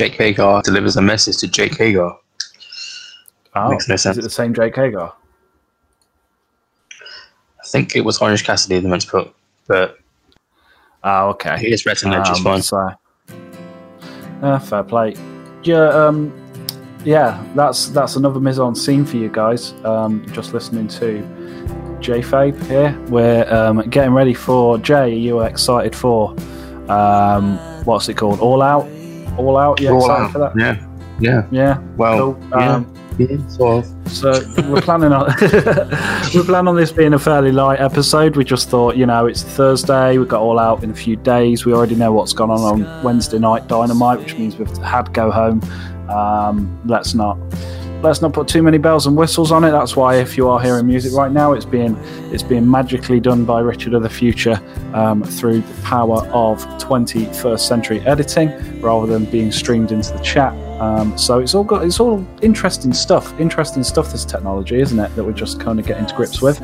Jake Hager delivers a message to Jake Hager. Oh, Makes no sense. Is it the same Jake Hager? I think it was Orange Cassidy they meant to put, but Oh, okay. it is Rhett and Edge, it's Um, fine. So, uh, fair play. Yeah, um, yeah, that's that's another mise en scene for you guys. Um, just listening to J Fabe here. We're um, getting ready for Jay. You are excited for um, what's it called? All out, all out. You All out. for that? Yeah, yeah. Yeah. Well, Cool. yeah, Um, yeah, sort of. So we're planning on we're planning on this being a fairly light episode. We just thought, you know, it's Thursday. We've got all out in a few days. We already know what's gone on on Wednesday night Dynamite, which means we've had go home. Um, let's not let's not put too many bells and whistles on it. That's why if you are hearing music right now, it's being it's being magically done by Richard of the Future um, through the power of 21st century editing, rather than being streamed into the chat. Um, so it's all got it's all interesting stuff. Interesting stuff. This technology, isn't it? That we're just kind of getting to grips with.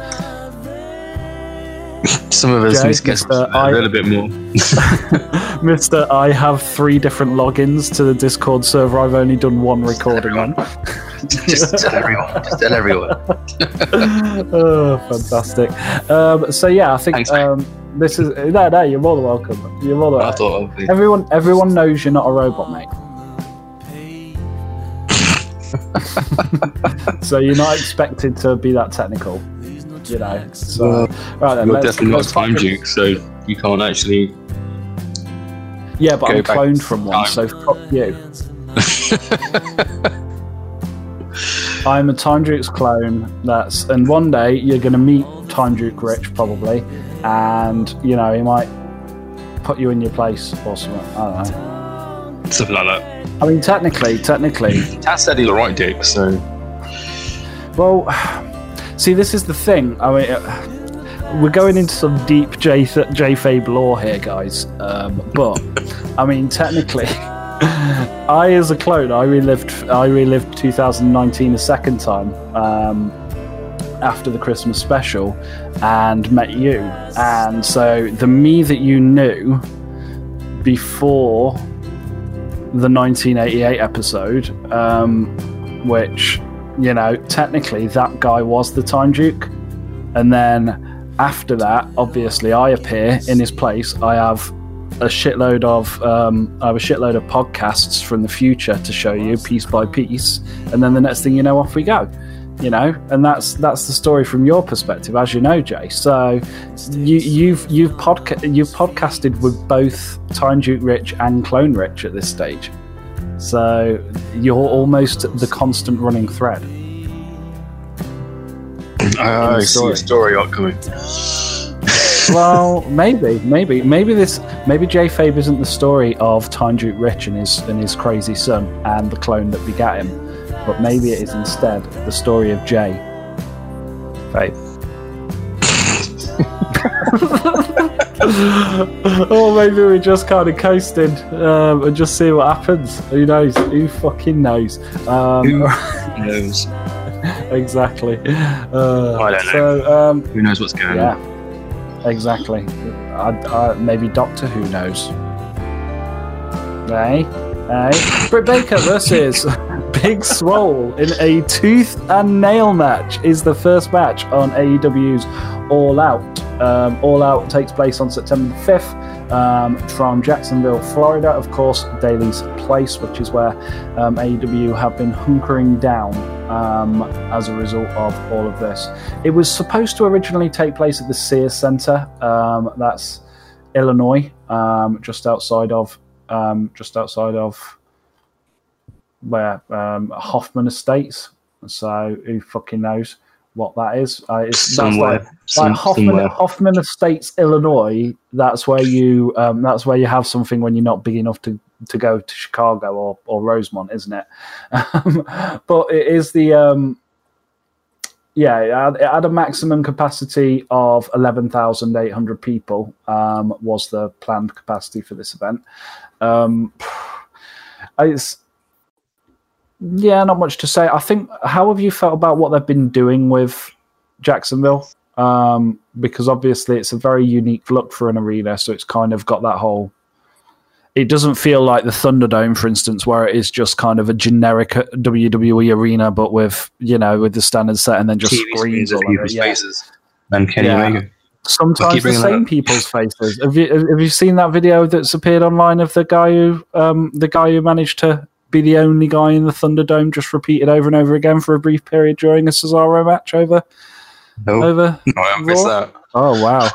Some of us Jay, need to get Mr. a I- little bit more. Mister, I have three different logins to the Discord server. I've only done one recording on. just tell everyone. Just tell everyone. oh, fantastic. Um, so yeah, I think Thanks, um, this is no, no. You're more than welcome. You're more than I welcome. thought of. Everyone, everyone knows you're not a robot, mate. so you're not expected to be that technical, you know. So Well, right then, You're definitely not a time fucking- duke, so you can't actually. Yeah, but go I'm back cloned from one, time. so fuck you. I'm a Time Duke's clone. That's and one day you're going to meet Time Duke Rich probably, and you know he might put you in your place or something. I don't know. Something like that. I mean, technically, technically, Taz said he's the right duke, so well, see, this is the thing. I mean. Uh, we're going into some deep J J Fabe lore here, guys. Um, but I mean, technically, I as a clone, I relived I relived 2019 a second time um, after the Christmas special, and met you. And so the me that you knew before the 1988 episode, um, which you know technically that guy was the Time Duke, and then after that, obviously, I appear in his place. I have a shitload of um, I have a shitload of podcasts from the future to show you piece by piece, and then the next thing you know, off we go. You know, and that's that's the story from your perspective, as you know, Jay. So you, you've you've podca- you've podcasted with both Time Duke Rich and Clone Rich at this stage. So you're almost the constant running thread. Ah, I see story. a story arc coming. well, maybe, maybe, maybe this, maybe Jay Fabe isn't the story of Time Duke Rich and his and his crazy son and the clone that begat him, but maybe it is instead the story of Jay Fabe. or maybe we just kind of coasted um, and just see what happens. Who knows? Who fucking knows? Um, Who knows? exactly. Uh, I don't know. So, um, Who knows what's going on? yeah, exactly. I, I, maybe Doctor Who knows. Hey, hey. Britt Baker versus Big Swole in a tooth and nail match is the first match on AEW's All Out. Um, All Out takes place on September 5th um, from Jacksonville, Florida. Of course, Daily's Place, which is where um, AEW have been hunkering down um, as a result of all of this. It was supposed to originally take place at the Sears Center. Um, that's Illinois, um, just outside of um, just outside of where Hoffman Estates. So who fucking knows what that is? Uh, it's, Somewhere. like, Some- like Hoffman, somewhere. Hoffman Estates, Illinois. That's where you. Um, that's where you have something when you're not big enough to to go to Chicago or, or Rosemont, isn't it? But it is the. Um, yeah, it had, it had a maximum capacity of eleven thousand eight hundred people. Um, was the planned capacity for this event. Um, it's yeah, not much to say. I think. How have you felt about what they've been doing with Jacksonville? Um, because obviously it's a very unique look for an arena, so it's kind of got that whole. it doesn't feel like the Thunderdome, for instance, where it is just kind of a generic WWE arena, but with you know with the standard set and then just TV screens all over Yeah. faces and Kenny Yeah. Omega. Sometimes the same people's faces. Have you have you seen that video that's appeared online of the guy who um, the guy who managed to be the only guy in the Thunderdome, just repeated over and over again for a brief period during a Cesaro match over No, over no, I missed that. Oh wow!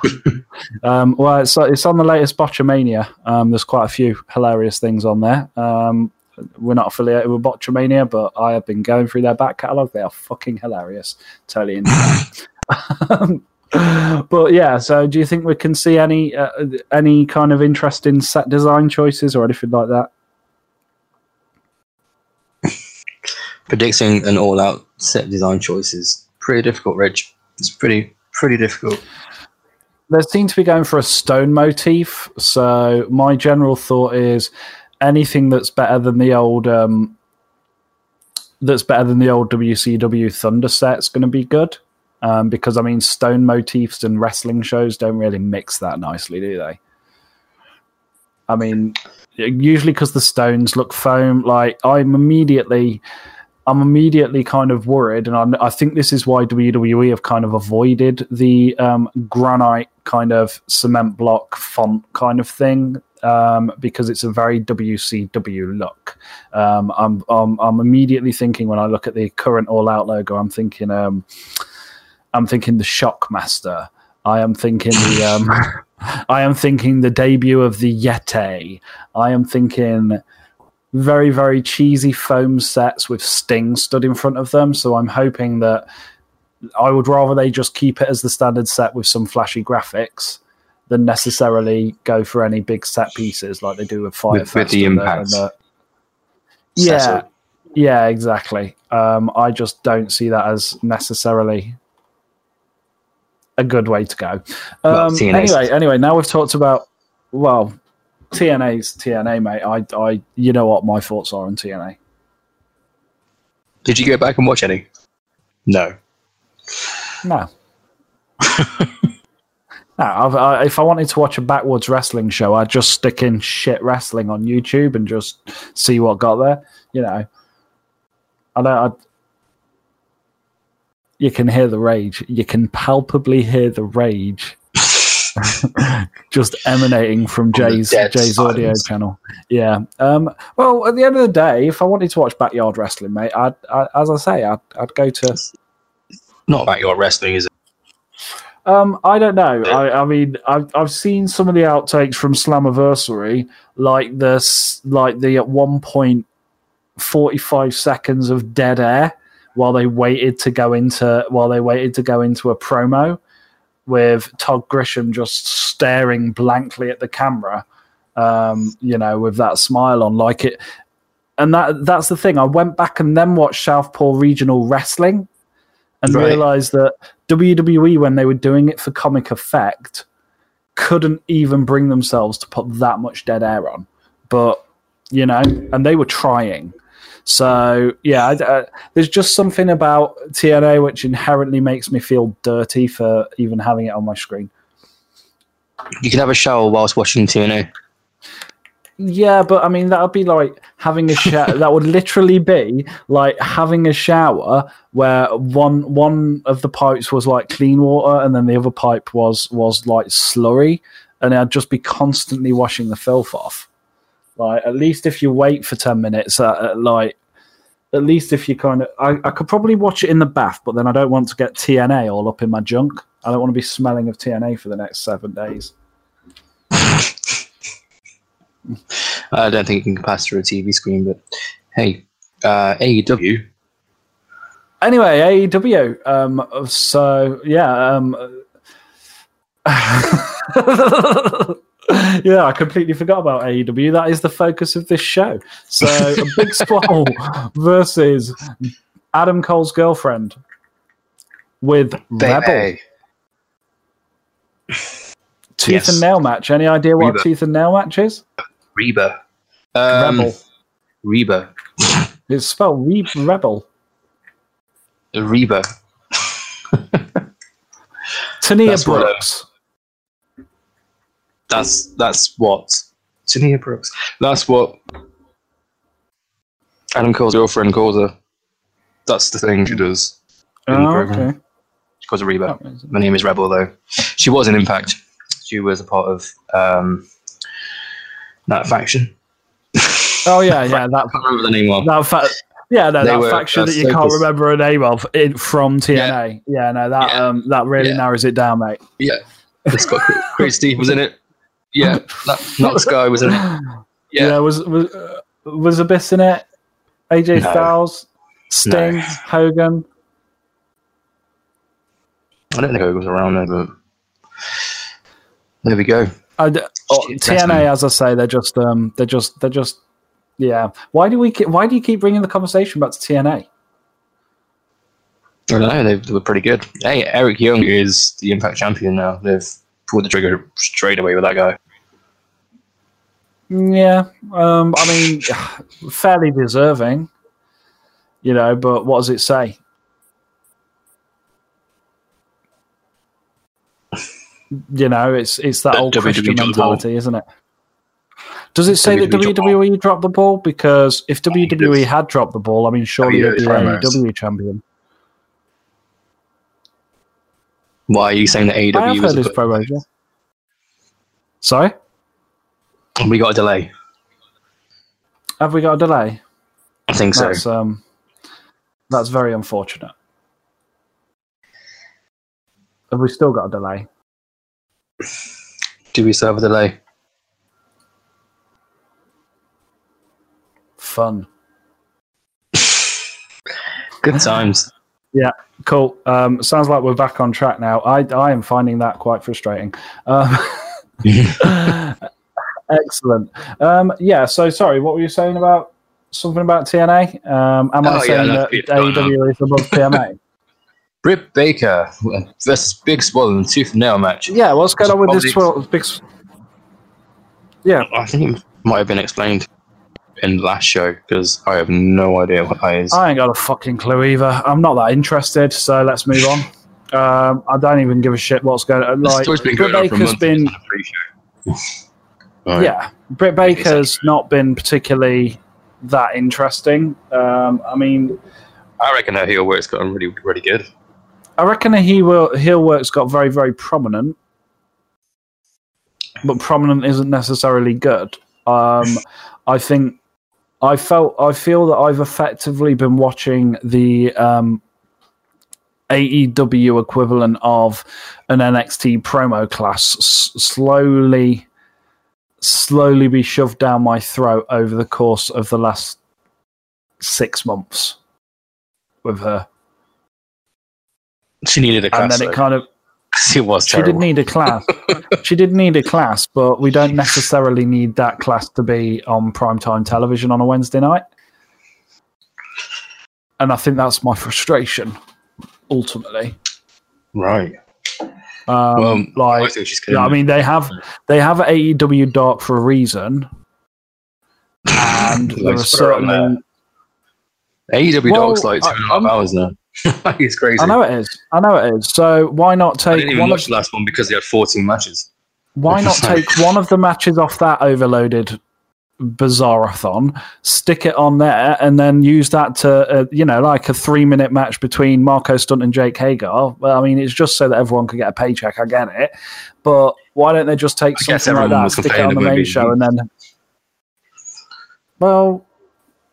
um, well, it's it's on the latest Botchamania. Um, there's quite a few hilarious things on there. Um, we're not affiliated with Botchamania, but I have been going through their back catalogue. They are fucking hilarious. Totally them. but yeah, so do you think we can see any uh, any kind of interesting set design choices or anything like that? Predicting an all-out set design choice is pretty difficult, Rich. It's pretty pretty difficult. They seem to be going for a stone motif. So my general thought is anything that's better than the old um, that's better than the old WCW Thunder set's going to be good. Um, because I mean, stone motifs and wrestling shows don't really mix that nicely, do they? I mean, usually because the stones look foam. Like I'm immediately, I'm immediately kind of worried, and I, I think this is why WWE have kind of avoided the um, granite kind of cement block font kind of thing um, because it's a very WCW look. Um, I'm, I'm I'm immediately thinking when I look at the current All Out logo, I'm thinking um, I'm thinking the Shockmaster. I am thinking the um, I am thinking the debut of the Yeti. I am thinking very very cheesy foam sets with Sting stood in front of them. So I'm hoping that I would rather they just keep it as the standard set with some flashy graphics than necessarily go for any big set pieces like they do with Fire With- with the and Impact and the- yeah, yeah, exactly. Um, I just don't see that as necessarily a good way to go. Um, TNA's anyway, anyway, now we've talked about well, TNA's TNA, mate. I, I, you know what my thoughts are on TNA. Did you go back and watch any? No. No. no I've, I, if I wanted to watch a backwards wrestling show, I'd just stick in shit wrestling on YouTube and just see what got there. You know, I. I, you can hear the rage. You can palpably hear the rage just emanating from Jay's Jay's audio channel. Yeah. Um, well, at the end of the day, if I wanted to watch backyard wrestling, mate, I'd, I, as I say, I'd, I'd go to Not your wrestling, is it? Um, I don't know. I, I mean, I've I've seen some of the outtakes from Slammiversary, like this, like the at one point forty five seconds of dead air while they waited to go into while they waited to go into a promo with Todd Grisham just staring blankly at the camera, um, you know, with that smile on, like it. And that that's the thing. I went back and then watched Southpaw Regional Wrestling, and Right. realized that WWE, when they were doing it for comic effect, couldn't even bring themselves to put that much dead air on. But you know, and they were trying. So yeah, uh, there's just something about TNA which inherently makes me feel dirty for even having it on my screen. You can have a shower whilst watching TNA. Yeah, but I mean that would be like having a shower. that would literally be like having a shower where one one of the pipes was like clean water, and then the other pipe was was like slurry, and I'd just be constantly washing the filth off. Like at least if you wait for ten minutes, uh, uh, like at least if you kind of, I, I could probably watch it in the bath, but then I don't want to get TNA all up in my junk. I don't want to be smelling of TNA for the next seven days. I don't think it can pass through a TV screen, but hey, uh, AEW. anyway, AEW. Um, so yeah, um, yeah, I completely forgot about AEW. That is the focus of this show. So a big swole versus Adam Cole's girlfriend with Rebel Baby. tooth Yes. and nail match. Any idea what Reba. a tooth and nail match is? Reba. Um, Rebel. Reba. It's spelled Re- Rebel. Reba. Tanea That's what, uh, Brooks. That's that's what Tanea Brooks. That's what Adam Cole's girlfriend calls her. That's the thing she does. in Oh, program. okay. She calls her Reba. That makes sense. My name is Rebel, though. She was an Impact. She was a part of um, that faction. Oh yeah, yeah. That I can't remember the name of. that fa- yeah, no, They that were, faction that you can't Staples. remember a name of in, from TNA. Yeah, no, that Yeah. um that really Yeah. narrows it down, mate. Yeah, it's got Crazy Steve was in it. Yeah, that, that guy was in it. Yeah, Yeah, was was uh, was Abyss in it? AJ No. Styles, Sting, No. Hogan. I don't think it was around there, but there we go. I d- oh, TNA, as I say, they're just um they're just they're just yeah. Why do we ke- why do you keep bringing the conversation back to TNA? I don't know. They, they were pretty good. Hey, Eric Young is the Impact champion now. They've pulled the trigger straight away with that guy. Yeah, um, I mean, fairly deserving, you know. But what does it say? You know, it's it's that That old WWE Christian mentality, isn't it? Does it say that WWE dropped the WWE dropped the ball? Because if WWE had dropped the ball, I mean, surely WWE it'd be a WWE champion. Why are you saying that I have AEW was heard a his. Yeah. Sorry, We got a delay. have we got a delay? I think so. That's um, that's very unfortunate. Have we still got a delay? Do we still have a delay? Fun. Good times. Yeah, cool. Um, sounds like we're back on track now. I I am finding that quite frustrating. Um, excellent. Um, yeah. So sorry, what were you saying about something about TNA? Um, am I Oh, yeah, saying no, that Pete, no, no. AEW is above TNA? Britt Baker versus Big Swole in a tooth and nail match. yeah. What's going on with this? Probably- Swirl, big, yeah. I think it might have been explained in the last show because I have no idea what that is. I ain't got a fucking clue either. I'm not that interested. So let's move on. Um, I don't even give a shit what's going on. Like, been Britt going on for a been It's not a pre-show. Right. Yeah, Britt Baker's not been particularly that interesting. Um, I mean, I reckon her heel work's gotten really, really good. I reckon her heel, heel work's got very, very prominent, but prominent isn't necessarily good. Um, I think I felt I feel that I've effectively been watching the um, AEW equivalent of an NXT promo class s- slowly, slowly be shoved down my throat over the course of the last six months with her, She needed a class. and then it though, kind of it was she did terrible. need a class. she did need a class, but we don't necessarily need that class to be on primetime television on a Wednesday night. And I think that's my frustration, ultimately. right. Um, well, I like, think she's yeah, I mean, they have they have AEW Dark for a reason, and there are Let's put her on certainly. AEW Well, Dog's like two and a half hours now. it's crazy. I know it is. I know it is. So why not take? I didn't even one of watch the last one because they had 14 matches. Why not take one of the matches off that overloaded bizarre-a-thon, stick it on there, and then use that to, uh, you know, like a three-minute match between Marco Stunt and Jake Hager? Well, I mean, it's just so that everyone could get a paycheck. I get it, but why don't they just take I something like that, stick it on the main be- show, and then? Well,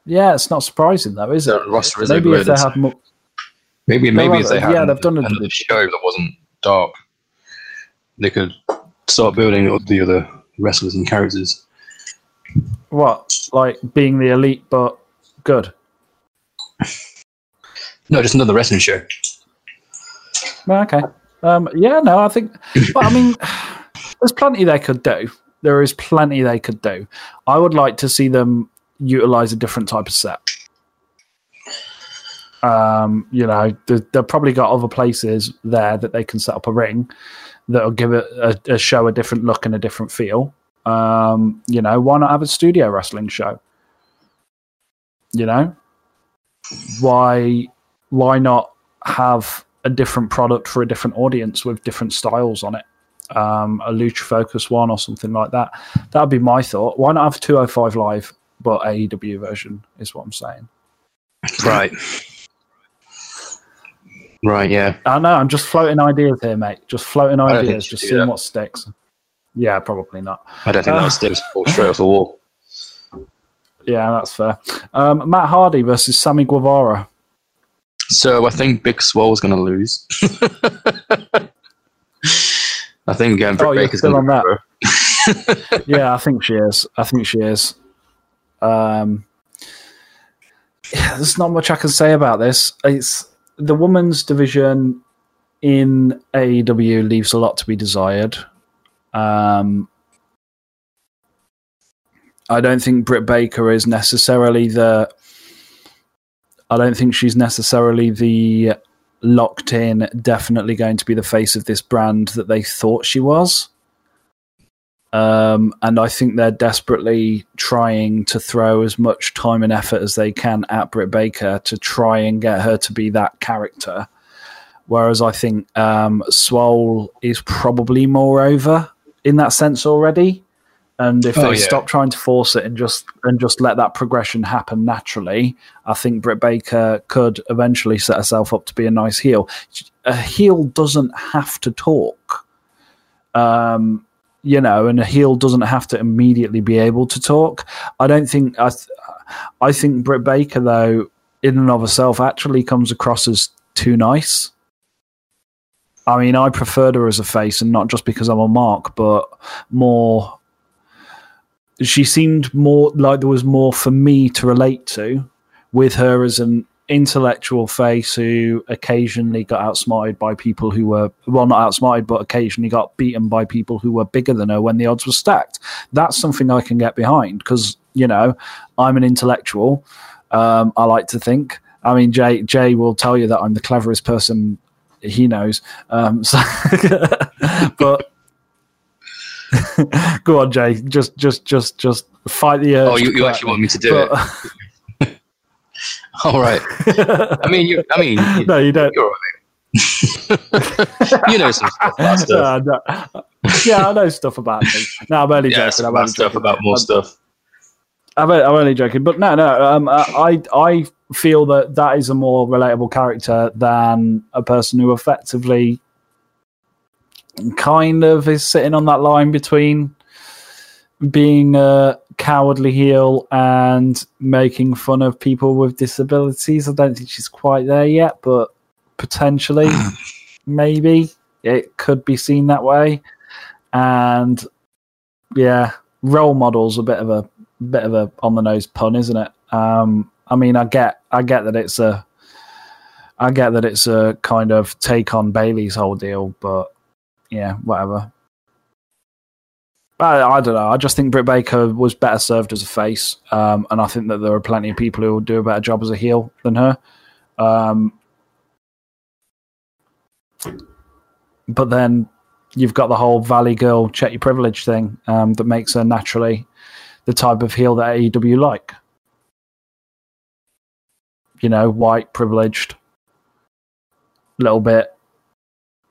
yeah, it's not surprising though, is it? The roster is Maybe if they had more. Maybe maybe if they yeah, had they've done another show that wasn't dark, they could start building up the other wrestlers and characters. What, like being the elite, but good. No, just another wrestling show. Okay. Um, yeah, no, I think. But I mean, there's plenty they could do. There is plenty they could do. I would like to see them utilize a different type of set. Um, you know, they- they've probably got other places there that they can set up a ring that'll give it a, a show a different look and a different feel. Um, you know, why not have a studio wrestling show? You know, why why not have a different product for a different audience with different styles on it? um, a Lucha Focus one or something like that. That would be my thought. Why not have 205 Live, but AEW version is what I'm saying. Right. Right, yeah. I know, I'm just floating ideas here, mate. Just floating ideas, just seeing that. what sticks. Yeah, probably not. I don't think Uh, that sticks. Straight off the wall. Yeah, that's fair. Um, Matt Hardy versus Sammy Guevara. So I think Big Swole's going to lose. I think um, Britt Oh, Baker's still going on to that. yeah, I think she is. I think she is. Um, yeah, there's not much I can say about this. It's the women's division in AEW leaves a lot to be desired. Um, I don't think Britt Baker is necessarily the. I don't think she's necessarily the locked in, definitely going to be the face of this brand that they thought she was. Um, and I think they're desperately trying to throw as much time and effort as they can at Britt Baker to try and get her to be that character. Whereas I think um, Swole is probably more over in that sense already. And if Oh, they yeah. stop trying to force it and just and just let that progression happen naturally, I think Britt Baker could eventually set herself up to be a nice heel. A heel doesn't have to talk um, you know, and a heel doesn't have to immediately be able to talk. I don't think I. Th- I think Britt Baker, though, in and of herself, actually comes across as too nice. I mean, I preferred her as a face, and not just because I'm a mark, but more. She seemed more like there was more for me to relate to with her as an intellectual face who occasionally got outsmarted by people who were well not outsmarted but occasionally got beaten by people who were bigger than her when the odds were stacked. That's something i can get behind because you know i'm an intellectual. Um, i like to think. I mean jay jay will tell you that i'm the cleverest person he knows. Um, so but go on jay. Just just just just fight the urge Oh, you, you actually want me to do But- it? All right. I mean, you. I mean, you, no you don't you're all right. you know some stuff about stuff. Uh, no. yeah, I know stuff about things. No, I'm only Yeah, joking. I'm only stuff joking. about more I'm, stuff. I'm, I'm only joking. But no, no. Um, I I feel that that is a more relatable character than a person who effectively kind of is sitting on that line between being a cowardly heel and making fun of people with disabilities. I don't think she's quite there yet, but potentially, maybe it could be seen that way. And yeah, role models a bit of a bit of a on the nose pun, isn't it? Um, I mean, I get I get that it's a I get that it's a kind of take on Bayley's whole deal, but yeah, whatever. I, I don't know. I just think Britt Baker was better served as a face, um, and I think that there are plenty of people who will do a better job as a heel than her. Um, but then you've got the whole Valley Girl check your privilege thing um, that makes her naturally the type of heel that AEW like. You know, white, privileged, little bit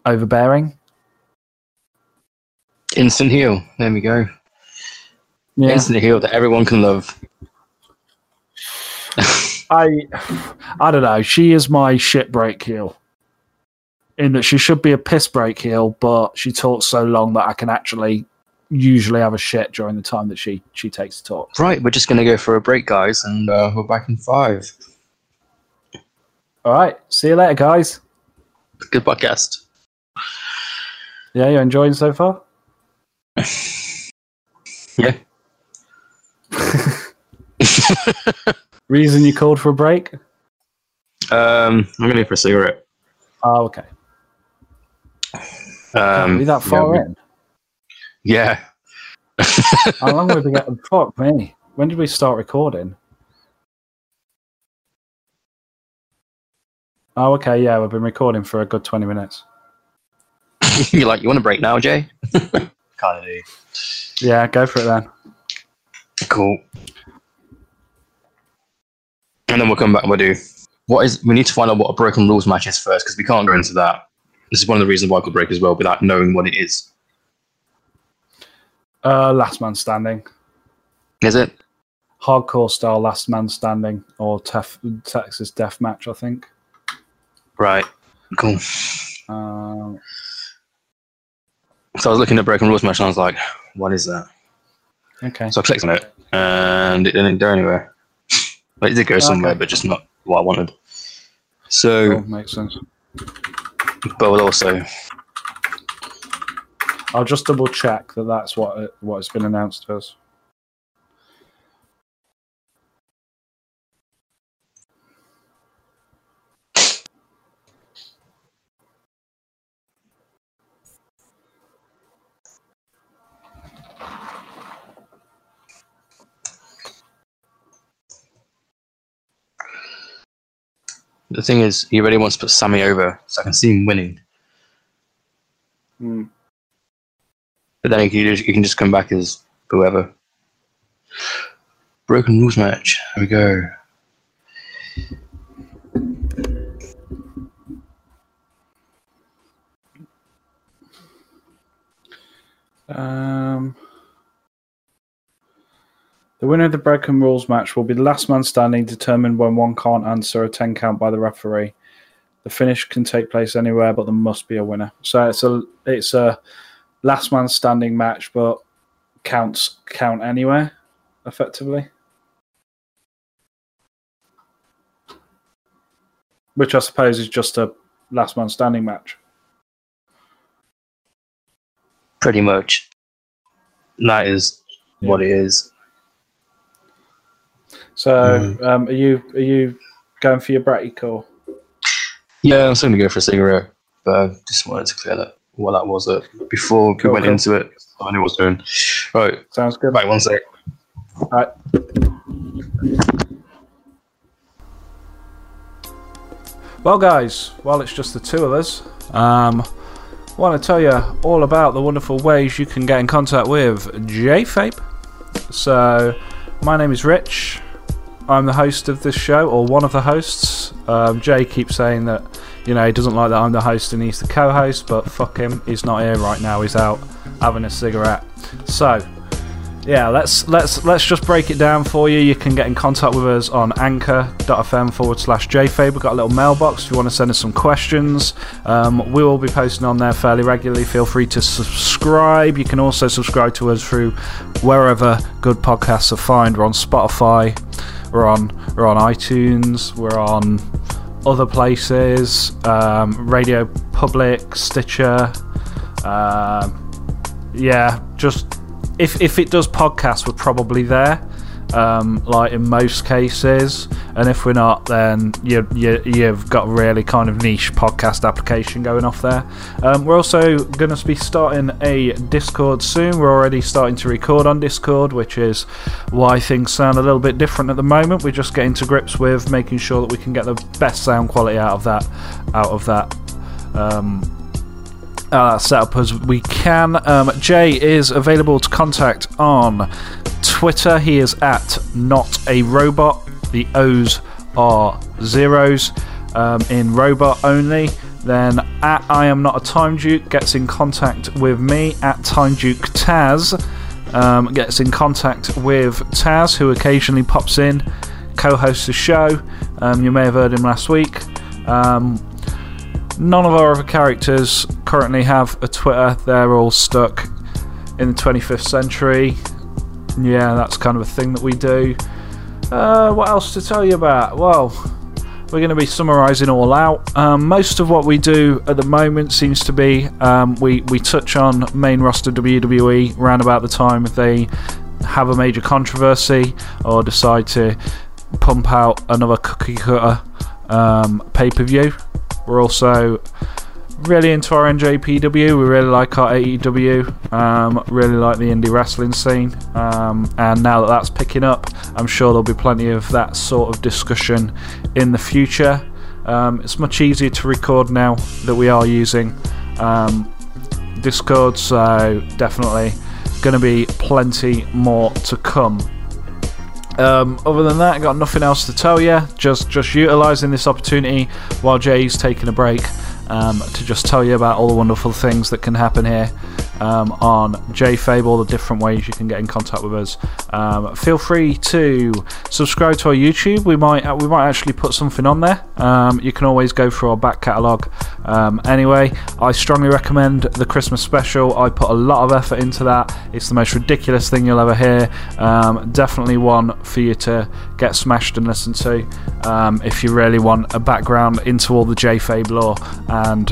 overbearing. Instant heel. There we go. Yeah. Instant heel that everyone can love. I I don't know. She is my shit break heel. In that she should be a piss break heel, but she talks so long that I can actually usually have a shit during the time that she she takes to talk. Right, we're just going to go for a break, guys, and uh, we're back in five. All right. See you later, guys. Good podcast. Yeah, you're enjoying so far? Yeah. Reason you called for a break? Um, I'm going to for a cigarette. Oh, okay. Um, we that far yeah, in? Yeah. How long have we got? Fuck me. When did we start recording? Oh, okay. Yeah, we've been recording for a good 20 minutes. You're like, you want a break now, Jay? Kind of do. Yeah, go for it then. Cool. And then we'll come back and we'll do what is. We need to find out what a broken rules match is first because we can't go into that. This is one of the reasons why I could break as well without knowing what it is. Uh, last man standing. Is it? Hardcore style last man standing or tef- Texas death match, I think. Right. Cool. Um, So I was looking at Broken Rules match and I was like, what is that? okay. So I clicked on it and it didn't go anywhere. But it did go somewhere, Okay. but just not what I wanted. So, Cool, makes sense. but also, I'll just double check that that's what it, what has been announced as. The thing is, he really wants to put Sammy over so I can see him winning. Hmm. But then he can, just, he can just come back as whoever. Broken Rules match. Here we go. Um, the winner of the Broken Rules match will be the last man standing, determined when one can't answer a 10 count by the referee. The finish can take place anywhere, but there must be a winner. So it's a it's a last man standing match, but counts count anywhere, effectively. Which I suppose is just a last man standing match. Pretty much. That is what it is. So, um, are you are you going for your bratty call? Yeah, I'm still gonna go for a cigarette, but I just wanted to clear that what that was uh, before Cool, we went cool. into it. I knew what I was doing. Right, Sounds good. right, one sec. Right. Well, guys, while it's just the two of us, um, I want to tell you all about the wonderful ways you can get in contact with JFabe. So, my name is Rich. I'm the host of this show, or one of the hosts. Um, Jay keeps saying that, you know, he doesn't like that I'm the host and he's the co host, but fuck him. He's not here right now. He's out having a cigarette. So, yeah, let's let's let's just break it down for you. You can get in contact with us on anchor.fm forward slash jfabe. We've got a little mailbox if you want to send us some questions. Um, we will be posting on there fairly regularly. Feel free to subscribe. You can also subscribe to us through wherever good podcasts are found. We're on Spotify. We're on we're on iTunes. We're on other places. Um, Radio Public, Stitcher. Um, yeah, just if if it does podcasts, we're probably there. Um, like in most cases, and if we're not, then you, you you've got a really kind of niche podcast application going off there. Um, we're also going to be starting a Discord soon. We're already starting to record on Discord, which is why things sound a little bit different at the moment. We're just getting to grips with making sure that we can get the best sound quality out of that out of that um, uh, set up as we can. Um, Jay is available to contact on Twitter. He is at not a robot. The O's are zeros um, in robot only. Then at I am not a time duke gets in contact with me at time duke Taz. Um, gets in contact with Taz, who occasionally pops in, co-hosts the show. Um, you may have heard him last week. Um, None of our other characters currently have a Twitter. They're all stuck in the 25th century. Yeah, that's kind of a thing that we do. Uh, what else to tell you about? Well, we're going to be summarising all out. Um, most of what we do at the moment seems to be um, we we touch on main roster WWE around about the time they have a major controversy or decide to pump out another cookie cutter um, pay per view. We're also really into our NJPW. We really like our AEW. Um, really like the indie wrestling scene. Um, and now that that's picking up, I'm sure there'll be plenty of that sort of discussion in the future. Um, it's much easier to record now that we are using um, Discord, so definitely going to be plenty more to come. Um, other than that, I got nothing else to tell you. Just just utilising this opportunity while Jay's taking a break um, to just tell you about all the wonderful things that can happen here um, on JFabe, all the different ways you can get in contact with us. Um, feel free to subscribe to our YouTube. We might uh, we might actually put something on there. Um, you can always go through our back catalogue. Um, anyway, I strongly recommend the Christmas special. I put a lot of effort into that. It's the most ridiculous thing you'll ever hear. Um, definitely one for you to get smashed and listen to um, if you really want a background into all the JFabe lore and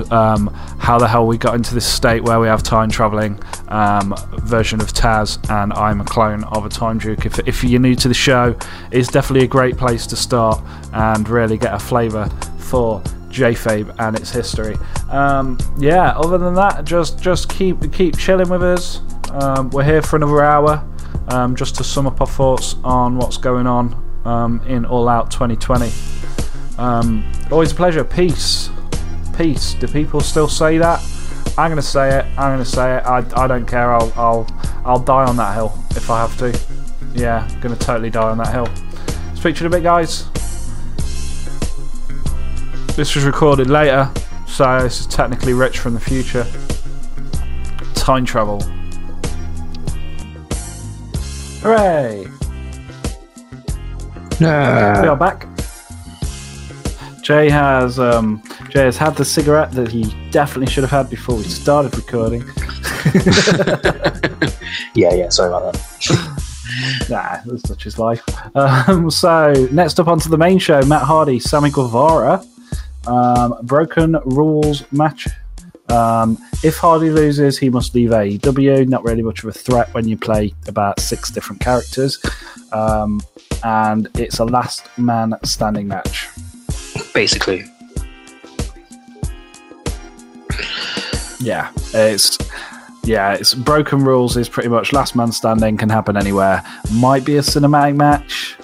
how the hell we got into this state where we have time traveling um, version of Taz and I'm a clone of a time duke. If, if you're new to the show, it's definitely a great place to start and really get a flavour for JFabe and its history. Um, yeah, other than that, just just keep keep chilling with us. Um, we're here for another hour, um, just to sum up our thoughts on what's going on um, in All Out 2020. Um, always a pleasure. Peace, peace. Do people still say that? I'm gonna say it. I'm gonna say it. I, I don't care. I'll I'll I'll die on that hill if I have to. Yeah, gonna totally die on that hill. Speak to you in a bit, guys. This was recorded later, so this is technically Rich from the future. Time travel. Hooray! We are back. Jay has um, Jay has had the cigarette that he definitely should have had before we started recording. Yeah, yeah. Sorry about that. nah, that's such his life. Um, so next up onto the main show, Matt Hardy, Sammy Guevara, um, broken rules match. Um, if Hardy loses, he must leave AEW. Not really much of a threat when you play about six different characters, um, and it's a last man standing match. Basically, Yeah, it's yeah, it's broken rules. Is pretty much last man standing can happen anywhere. Might be a cinematic match.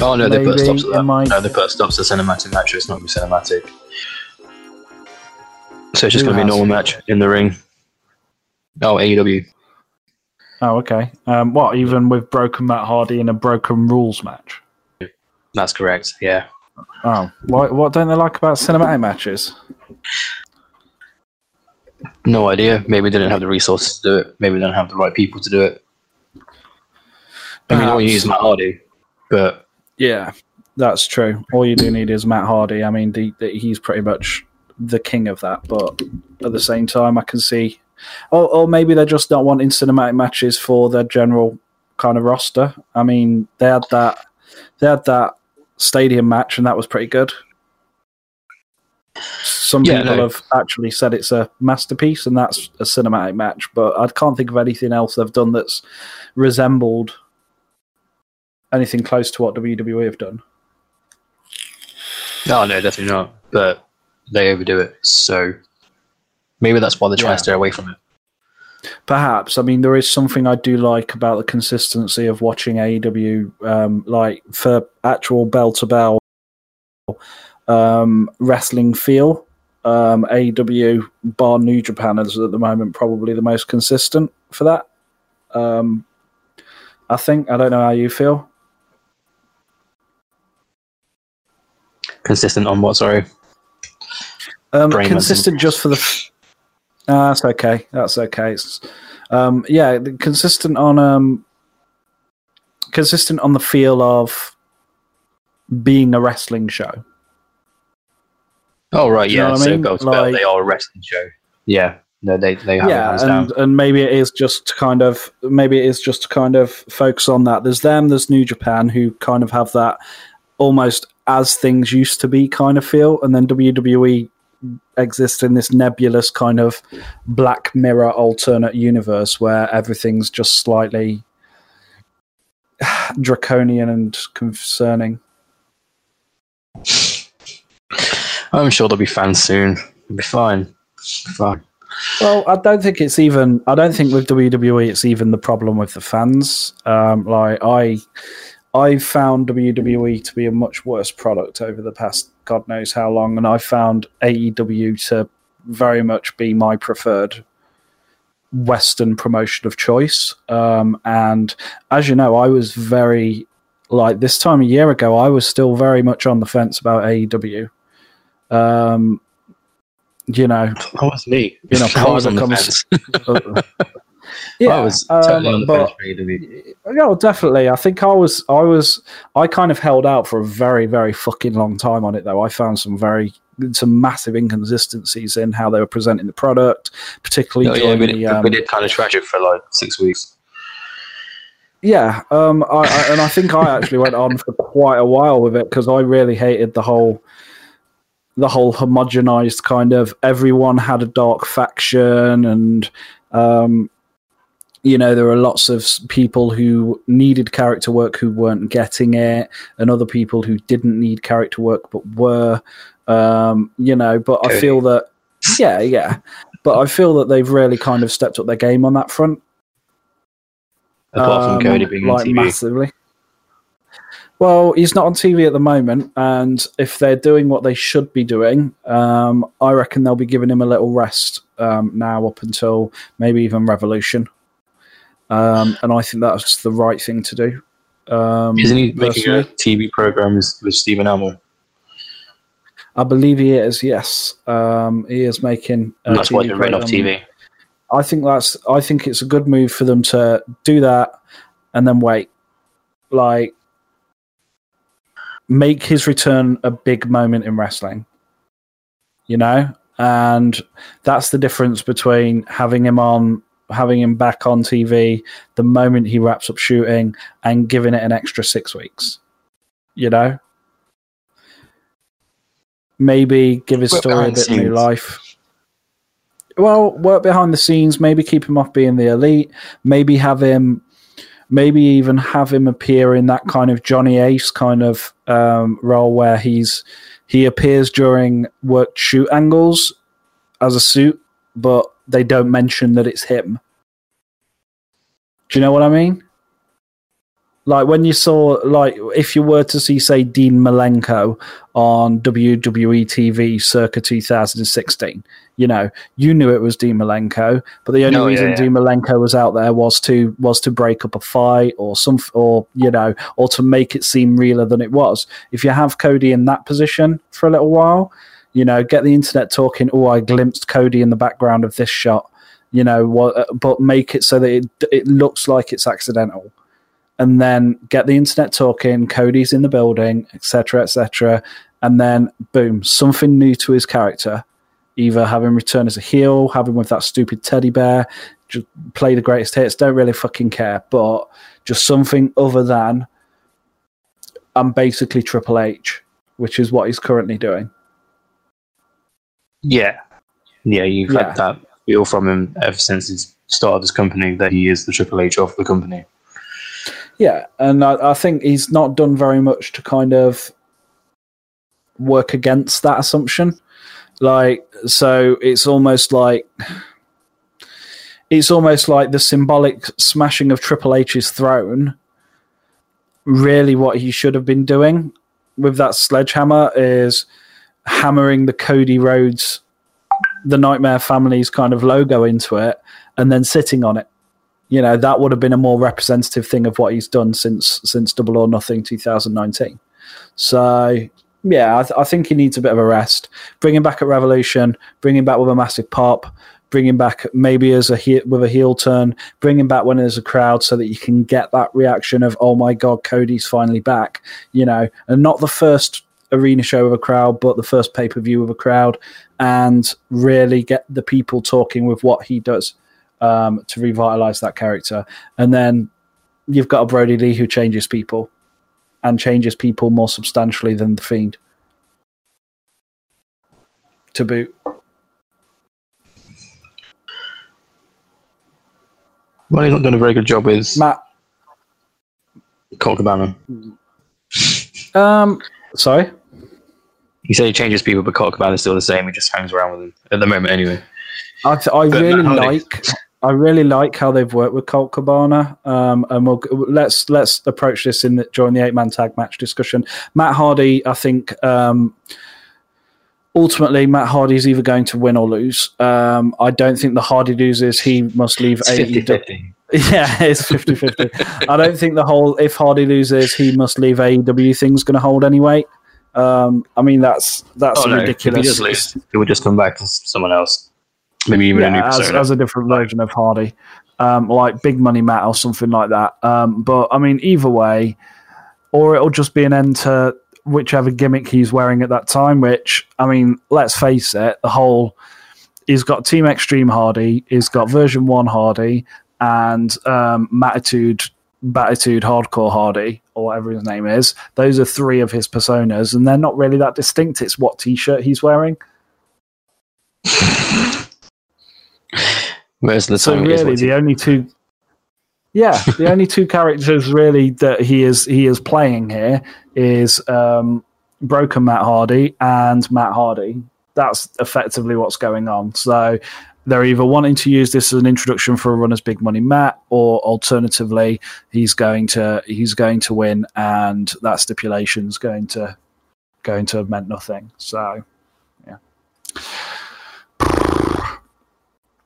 oh no, they put Maybe stops to it that. might- No, they put stops to cinematic match. It's not gonna be cinematic. So it's just gonna be a normal match in the ring. Oh, AEW. Oh, okay. Um, what even with broken Matt Hardy in a broken rules match? That's correct. Yeah. Oh, what what don't they like about cinematic matches? No idea. Maybe they didn't have the resources to do it. Maybe they don't have the right people to do it. I mean, all you need is Matt Hardy, but Yeah, that's true. All you do need is Matt Hardy. I mean, the, the, he's pretty much the king of that. But at the same time, I can see, or, or maybe they're just not wanting cinematic matches for their general kind of roster. I mean, they had that, they had that stadium match, and that was pretty good. Some Yeah, people no. have actually said it's a masterpiece, and that's a cinematic match. But I can't think of anything else they've done that's resembled anything close to what WWE have done. no, no, definitely not. But they overdo it, so maybe that's why they're trying Yeah. to stay away from it. Perhaps. I mean, there is something I do like about the consistency of watching AEW, um, like for actual bell to bell um, wrestling feel. Um, AEW bar New Japan is at the moment probably the most consistent for that. Um, I think. I don't know how you feel. Consistent on what? Sorry. Um, consistent just for the. Ah, that's okay. That's okay. It's, um, yeah, consistent on um, consistent on the feel of being a wrestling show. Oh right, you yeah. what I mean? bell to bell, Like- they are a wrestling show. Yeah. No, they they have yeah, and down. and maybe it is just to kind of maybe it is just to kind of focus on that. There's them. There's New Japan who kind of have that almost as things used to be kind of feel, and then WWE exists in this nebulous kind of black mirror alternate universe where everything's just slightly draconian and concerning. I'm sure there'll be fans soon. It'll be fine. Be fine. Well, I don't think it's even. I don't think with WWE it's even the problem with the fans. Um, like I, I found WWE to be a much worse product over the past God knows how long, and I found AEW to very much be my preferred Western promotion of choice. Um, and as you know, I was very like this time a year ago. I was still very much on the fence about AEW. Um, you know, That was me. You know, was on the fence. yeah, I was um, on the but fence for AEW. Yeah, definitely. I think I was, I was, I kind of held out for a very, very fucking long time on it. Though I found some very, some massive inconsistencies in how they were presenting the product, particularly No, yeah, we the. did, Um, we did kind of trash it for like six weeks. yeah, um, I, I, and I think I actually went on for quite a while with it because I really hated the whole, the whole homogenized kind of everyone had a dark faction and. Um, you know there were lots of people who needed character work who weren't getting it and other people who didn't need character work but were um you know but i feel that yeah yeah but i feel that they've really kind of stepped up their game on that front. Apart um, from Cody being like on TV. massively. Well he's not on tv at the moment and if they're doing what they should be doing um i reckon they'll be giving him a little rest um now up until maybe even revolution um, and I think that's the right thing to do. Um, Isn't he making a. TV program with, Stephen Amell? I believe he is. Yes, um, he is making. a that's why TV he's been written off. TV. I think that's. I think it's a good move for them to do that and then wait, like, make his return a big moment in wrestling. You know, and that's the difference between having him on, having him back on TV the moment he wraps up shooting, and giving it an extra six weeks. You know, maybe give his Work story a bit new life. Well, work behind the scenes, maybe keep him off being the elite, maybe have him, maybe even have him appear in that kind of Johnny Ace kind of um, role where he's he appears during work shoot angles as a suit, but they don't mention that it's him. Do you know what I mean? Like when you saw, like if you were to see, say, Dean Malenko on WWE TV circa 2016, you know, you knew it was Dean Malenko, but the only Oh, yeah, reason yeah. Dean Malenko was out there was to was to break up a fight or some, or you know, or to make it seem realer than it was. If you have Cody in that position for a little while, you know, get the internet talking. Oh, I glimpsed Cody in the background of this shot. You know, what, uh, but make it so that it it looks like it's accidental and then get the internet talking. Cody's in the building, etc., etc., and then boom, something new to his character. Either have him return as a heel, have him with that stupid teddy bear, just play the greatest hits. Don't really fucking care, but just something other than I'm basically Triple H, which is what he's currently doing. Yeah. Yeah, you've Yeah. had that feel from him ever since he started his company that he is the Triple H of the company. Yeah, and I, I think he's not done very much to kind of work against that assumption. Like, so it's almost like it's almost like the symbolic smashing of Triple H's throne. Really, what he should have been doing with that sledgehammer is hammering the Cody Rhodes, the Nightmare Family's kind of logo into it, and then sitting on it you know that would have been a more representative thing of what he's done since since Double or Nothing 2019. So yeah, I, th- I think he needs a bit of a rest. Bring him back at Revolution. Bring him back with a massive pop. Bring him back maybe as a he- with a heel turn. Bring him back when there's a crowd so that you can get that reaction of oh my god, Cody's finally back. You know, and not the first arena show with a crowd, but the first pay per view with a crowd, and really get the people talking with what he does um, to revitalize that character. And then you've got a Brodie Lee who changes people and changes people more substantially than the Fiend. To boot. Well, he's not done a very good job with Matt, Colt Cabana. um, sorry? He said he changes people, but Colt Cabana's still the same. He just hangs around with him at the moment, anyway. I, I really like. I really like how they've worked with Colt Cabana, um, and we'll let's let's approach this in the, during the eight man tag match discussion. Matt Hardy, I think, um, ultimately Matt Hardy's either going to win or lose. Um, I don't think the Hardy loses. He must leave It's AEW. 50-50. Yeah, it's 50 50. I don't think the whole, if Hardy loses, he must leave AEW thing's going to hold anyway. Um, I mean, that's that's Oh, no. If he ridiculous. does lose, he would just come back to someone else. Maybe even a new as, as a different version of Hardy, um, like Big Money Matt or something like that. Um, but I mean, either way, or it'll just be an end to whichever gimmick he's wearing at that time. Which I mean, let's face it, the whole he's got Team Extreme Hardy, he's got Version One Hardy, and um, Mattitude. Batitude Hardcore Hardy, or whatever his name is. Those are three of his personas, and they're not really that distinct. It's what t shirt he's wearing. Whereas the So time is really, the only two, yeah, the only two characters really that he is he is playing here is um, Broken Matt Hardy and Matt Hardy. That's effectively what's going on. So they're either wanting to use this as an introduction for a runner's Big Money Matt, or alternatively, he's going to he's going to win, and that stipulation's going to going to have meant nothing. So, yeah.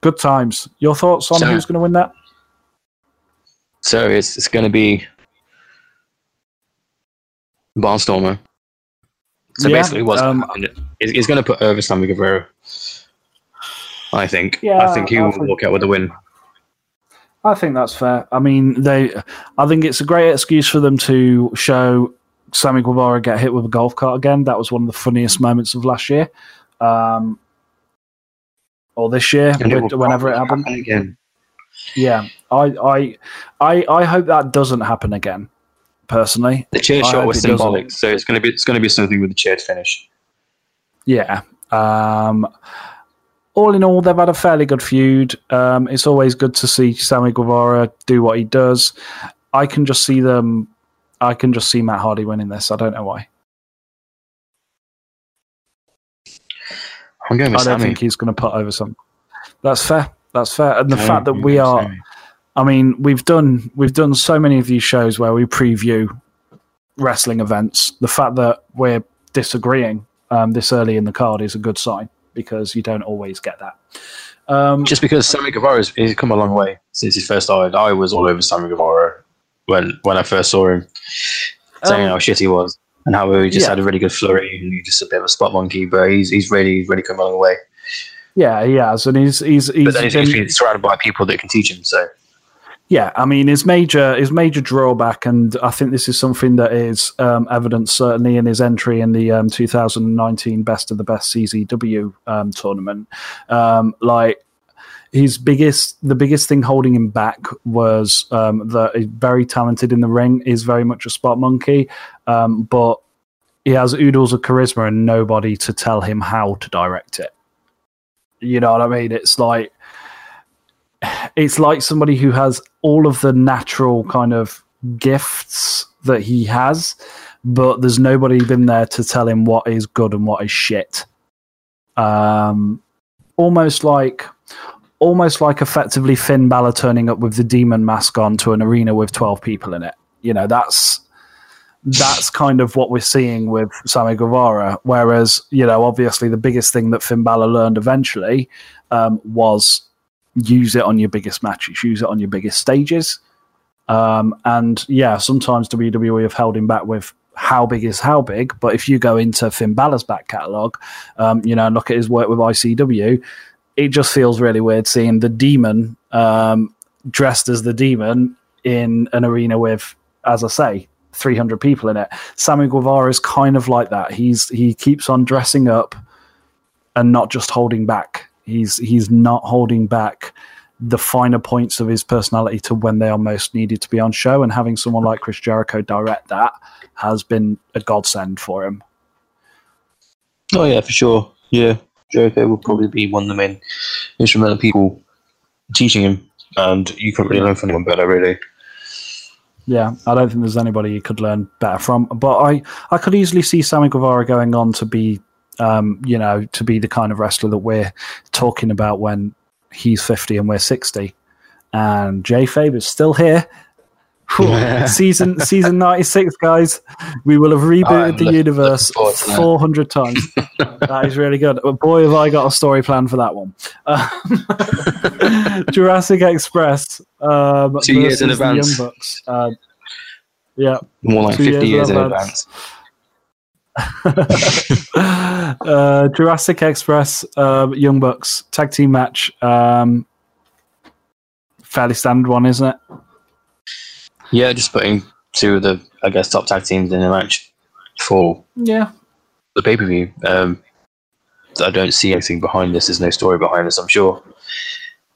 Good times. Your thoughts on So- who's going to win that? So it's it's going to be Barnstormer. So Yeah, basically, what's um, he's going to put over Sammy Guevara. I think. Yeah, I think he I will think- walk out with a win. I think that's fair. I mean, they. I think it's a great excuse for them to show Sammy Guevara get hit with a golf cart again. That was one of the funniest moments of last year, um, or this year, will whenever it happened. happen again. Yeah, I, I, I, I hope that doesn't happen again. Personally, The chair I shot was it doesn't. symbolic, so it's going to be it's going to be something with the chair finish. Yeah. Um, all in all, they've had a fairly good feud. Um, it's always good to see Sammy Guevara do what he does. I can just see them. I can just see Matt Hardy winning this. I don't know why. I'm going with I don't Sammy. think he's going to put over some. That's fair. That's fair. And the No, fact that we are, Sammy. I mean, we've done we've done so many of these shows where we preview wrestling events. The fact that we're disagreeing um, this early in the card is a good sign because you don't always get that. Um, Just because Sammy Guevara's has come a long way since he first started. I was all over Sammy Guevara when when I first saw him, saying Um, how shit he was and how he just yeah. had a really good flurry and he's just a bit of a spot monkey. But he's he's really really come a long way. Yeah, he has, and he's he's he's But then he's been- surrounded by people that can teach him. So yeah. I mean, his major his major drawback, and I think this is something that is um, evident certainly in his entry in the um, 2019 Best of the Best CZW um, tournament. Um, like his biggest the biggest thing holding him back was um, that he's very talented in the ring, is very much a spot monkey, um, but he has oodles of charisma and nobody to tell him how to direct it. You know what I mean? It's like it's like somebody who has all of the natural kind of gifts that he has, but there's nobody been there to tell him what is good and what is shit. Um, almost like, almost like effectively Finn Balor turning up with the demon mask on to an arena with twelve people in it. You know, that's that's kind of what we're seeing with Sammy Guevara. Whereas, you know, obviously the biggest thing that Finn Balor learned eventually um, was use it on your biggest matches, use it on your biggest stages. Um, and yeah, sometimes WWE have held him back with how big is how big. But if you go into Finn Balor's back catalogue, um, you know, and look at his work with ICW, it just feels really weird seeing the demon um, dressed as the demon in an arena with, as I say, 300 people in it. Sammy Guevara is kind of like that. He's he keeps on dressing up and not just holding back. He's he's not holding back the finer points of his personality to when they are most needed to be on show. And having someone like Chris Jericho direct that has been a godsend for him. oh yeah, for sure. Yeah, Jericho will probably be one of the main instrumental people teaching him, and you couldn't really learn from anyone better, really. Yeah, I don't think there's anybody you could learn better from. But I, I could easily see Sammy Guevara going on to be, um, you know, to be the kind of wrestler that we're talking about when he's 50 and we're 60. And JFabe is still here. Whew. season season 96, guys. We will have I'm rebooted the universe looking forward to that. 400 times. that is really good. But boy, have I got a story plan for that one. Um, Jurassic Express. Um, Two years in advance. Young Bucks. Uh, yeah, More like Two 50 years years in in advance. advance. Uh, Jurassic Express, uh, Young Bucks tag team match. Um, fairly standard one, isn't it? Yeah, just putting two of the, I guess, top tag teams in a match for Yeah. the pay per view. Um, I don't see anything behind this. There's no story behind this. I'm sure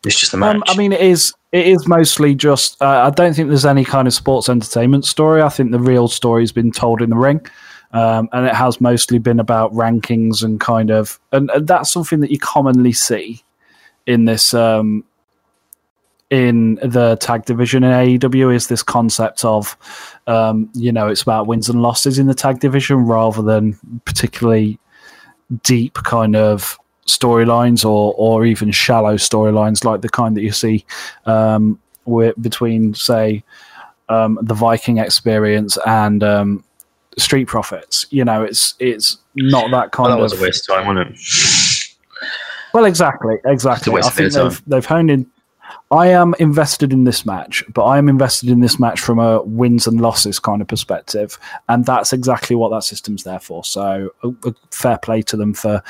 it's just a match. Um, I mean, it is. It is mostly just. Uh, I don't think there's any kind of sports entertainment story. I think the real story's been told in the ring, um, and it has mostly been about rankings and kind of. And, and that's something that you commonly see in this. Um, in the tag division in AEW is this concept of, um, you know, it's about wins and losses in the tag division rather than particularly deep kind of storylines or or even shallow storylines like the kind that you see um, with, between say um, the Viking experience and um, Street Profits. You know, it's it's not that well, kind that was of a waste of time, wasn't it? well, exactly, exactly. I think they've they've honed in. I am invested in this match, but I am invested in this match from a wins and losses kind of perspective, and that's exactly what that system's there for. So, a, a fair play to them for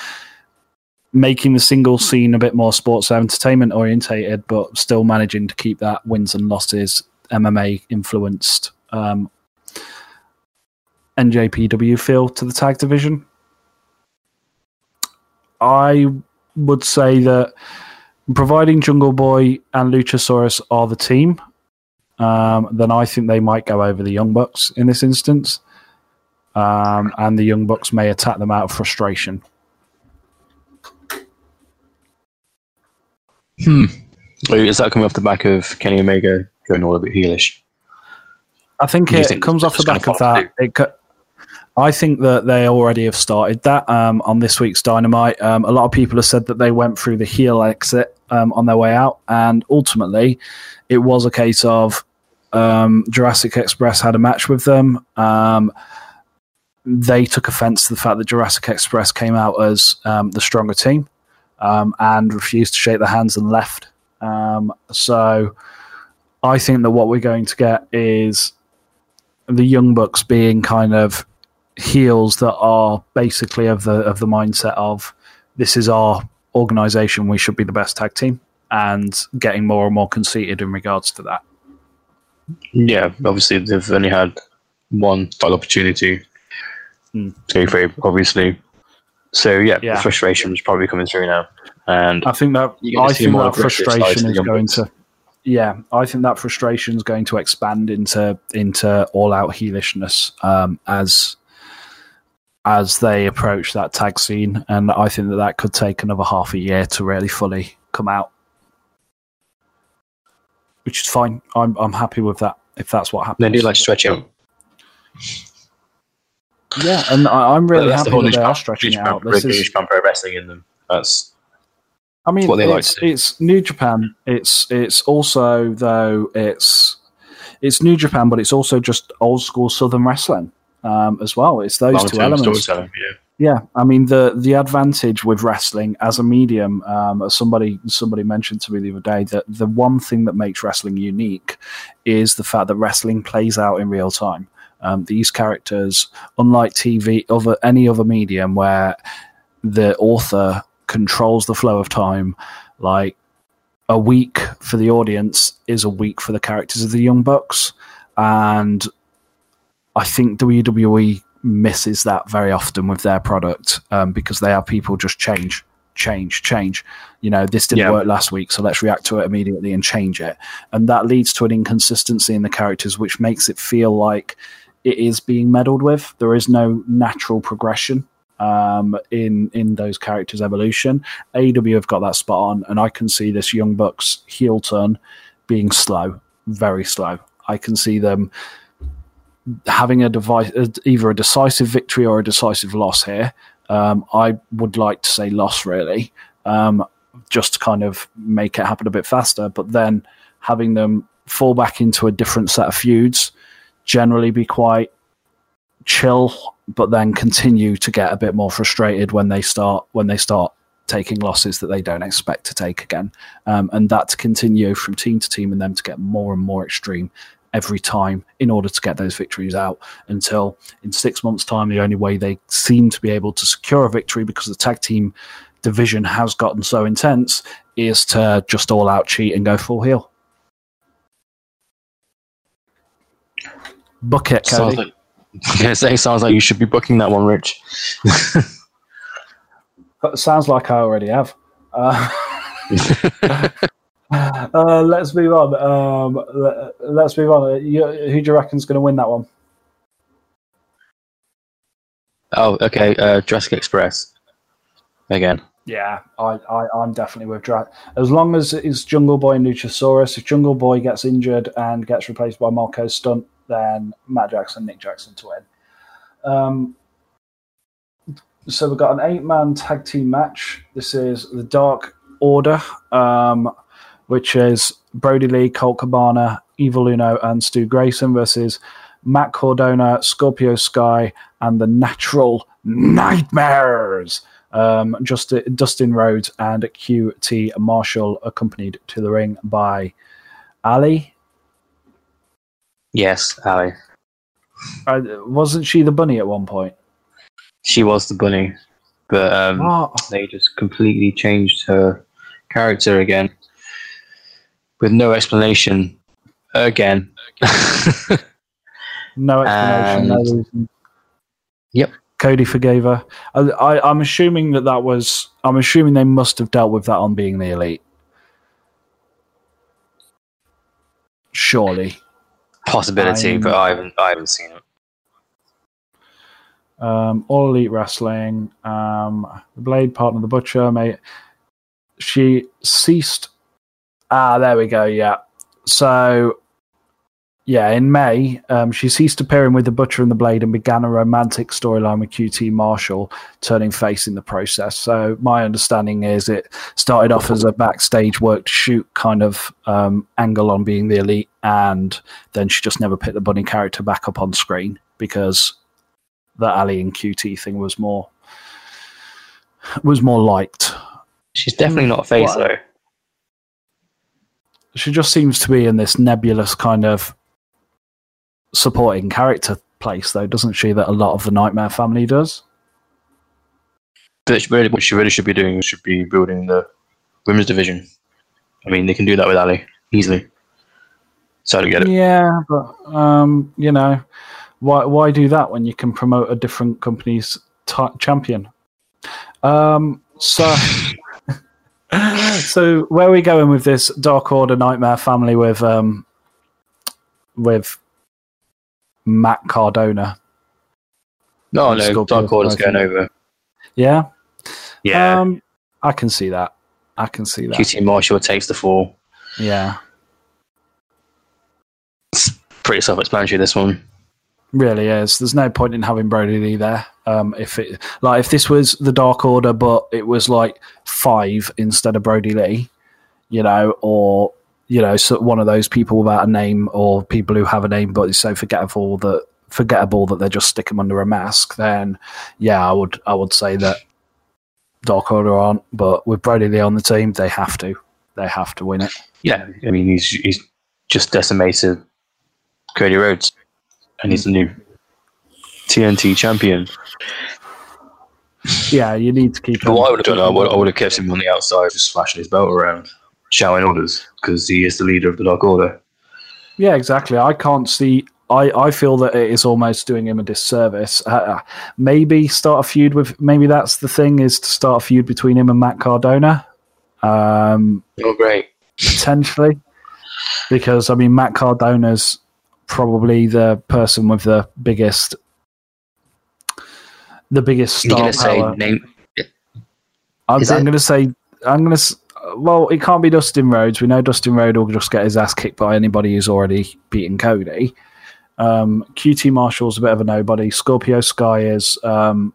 making the single scene a bit more sports entertainment orientated, but still managing to keep that wins and losses MMA influenced um, NJPW feel to the tag division. I would say that providing Jungle Boy and Luchasaurus are the team, um, then I think they might go over the Young Bucks in this instance. Um, and the Young Bucks may attack them out of frustration. Wait, Is that coming off the back of Kenny Omega going all a bit heelish? I think Do you it think comes off the back of that. It co- I think that they already have started that um, on this week's Dynamite. Um, a lot of people have said that they went through the heel exit um, on their way out, and ultimately, it was a case of um, Jurassic Express had a match with them. Um, they took offense to the fact that Jurassic Express came out as um, the stronger team and refused to shake their hands and left. So I think that what we're going to get is the Young Bucks being kind of heels that are basically of the of the mindset of this is our organization, we should be the best tag team, and getting more and more conceited in regards to that. Yeah, obviously they've only had one title opportunity to go obviously. So yeah, Yeah. the frustration is probably coming through now, and I think that I think that frustration is going to yeah, I think that frustration is going to expand into into all out heelishness um, as as they approach that tag scene, and I think that that could take another half a year to really fully come out, which is fine. I'm I'm happy with that if that's what happens. they do like stretch out. yeah, and I, I'm really That's happy the whole that New they are Japan- stretching New out. Japan- This New is Japan Pro Wrestling in them. That's I mean, what they like it's, to it's New Japan. It's it's also though it's it's New Japan, but it's also just old school Southern wrestling um, as well. It's those two elements. Yeah. Yeah, I mean the the advantage with wrestling as a medium. Um, as somebody somebody mentioned to me the other day that the one thing that makes wrestling unique is the fact that wrestling plays out in real time. Um, these characters, unlike TV, other any other medium where the author controls the flow of time, like a week for the audience is a week for the characters of the Young Bucks, and I think WWE misses that very often with their product um, because they have people just change, change, change. You know, this didn't Yeah. work last week, so let's react to it immediately and change it. And that leads to an inconsistency in the characters, which makes it feel like it is being meddled with. There is no natural progression um, in in those characters' evolution. AEW have got that spot on, and I can see this Young Bucks heel turn being slow, very slow. I can see them having a device, either a decisive victory or a decisive loss here. Um, I would like to say loss, really, um, just to kind of make it happen a bit faster. But then having them fall back into a different set of feuds, generally be quite chill, but then continue to get a bit more frustrated when they start when they start taking losses that they don't expect to take again, um, and that to continue from team to team and them to get more and more extreme every time in order to get those victories out until in six months' time, the only way they seem to be able to secure a victory because the tag team division has gotten so intense is to just all out cheat and go full heel. Bucket, Cody. like, say, sounds like you should be booking that one, Rich. Sounds like I already have. Uh, uh, let's move on. Um, let, us move on. You, who do you reckon's going to win that one? oh, okay. Uh, Jurassic Express. Again. Yeah, I, I, I'm definitely with Drat. As long as it's Jungle Boy and Luchasaurus, if Jungle Boy gets injured and gets replaced by Marco Stunt, then Matt Jackson, Nick Jackson to win. Um, so we've got an eight man tag team match. This is the Dark Order, um, which is Brodie Lee, Colt Cabana, Evil Uno, and Stu Grayson versus Matt Cardona, Scorpio Sky, and the Natural Nightmares. Um, just Dustin Rhodes and QT Marshall, accompanied to the ring by Allie. Yes, Allie. Uh, wasn't she the bunny at one point? She was the bunny, but um, What? they just completely changed her character again with no explanation. Again. No explanation, no reason. Yep. Cody forgave her. I, I, I'm assuming that that was. I'm assuming they must have dealt with that on being the elite. Surely. Possibility, I'm- but I haven't. I haven't seen it. Um, All Elite Wrestling. Um, the Blade partner, the Butcher, mate. She ceased. Ah, there we go. Yeah. So, yeah, in May, um, she ceased appearing with the Butcher and the Blade and began a romantic storyline with QT Marshall, turning face in the process. So, my understanding is it started off as a backstage work to shoot kind of um, angle on being the elite, and then she just never picked the bunny character back up on screen because the Allie and QT thing was more was more liked. She's definitely not a face What? though. She just seems to be in this nebulous kind of supporting character place, though, doesn't she? That a lot of the Nightmare family does. But she really, what she really should be doing should be building the women's division. I mean, they can do that with Allie easily. So I don't get it. Yeah, but um, you know, why why do that when you can promote a different company's t- champion? Um, so. so where are we going with this Dark Order Nightmare family with um with Matt Cardona? No, no, Scorpio Dark Order's going over. Yeah, Yeah, Um, I can see that. I can see that. QT Marshall takes the fall. Yeah, it's Pretty self-explanatory. This one. really is. There's no point in having Brodie Lee there. Um, if it like if this was the Dark Order, but it was like five instead of Brodie Lee, you know, or you know, so one of those people without a name, or people who have a name but is so forgettable that forgettable that they just stick them under a mask. Then, yeah, I would I would say that Dark Order aren't. But with Brodie Lee on the team, they have to. They have to win it. Yeah, I mean, he's he's just decimated Cody Rhodes, and he's the new TNT champion. Yeah, you need to keep. But him- what I would have done, I would, I would have kept him on the outside, just flashing his belt around, shouting orders, because he is the leader of the Dark Order. Yeah, exactly. I can't see. I, I feel that it is almost doing him a disservice. Uh, maybe start a feud with. Maybe that's the thing is to start a feud between him and Matt Cardona, um, Oh, great! potentially, because I mean Matt Cardona's probably the person with the biggest, the biggest You're star gonna say power. name? I'm, I'm going to say I'm going to. Well, it can't be Dustin Rhodes. We know Dustin Rhodes will just get his ass kicked by anybody who's already beaten Cody. Um, QT Marshall's a bit of a nobody. Scorpio Sky is um,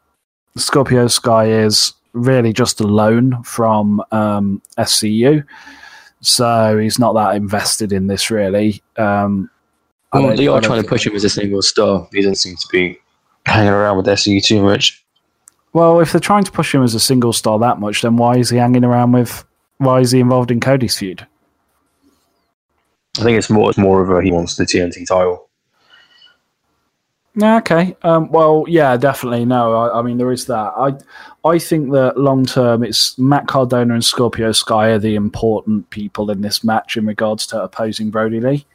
Scorpio Sky is really just a loan from um, SCU, so he's not that invested in this really. Um, Well, they are trying to push him as a single star. He doesn't seem to be hanging around with SE too much. Well, if they're trying to push him as a single star that much, then why is he hanging around with? Why is he involved in Cody's feud? I think it's more it's more of a he wants the TNT title. Yeah, Okay. Um, well, yeah, definitely. No, I, I mean there is that. I, I think that long term, it's Matt Cardona and Scorpio Sky are the important people in this match in regards to opposing Brodie Lee.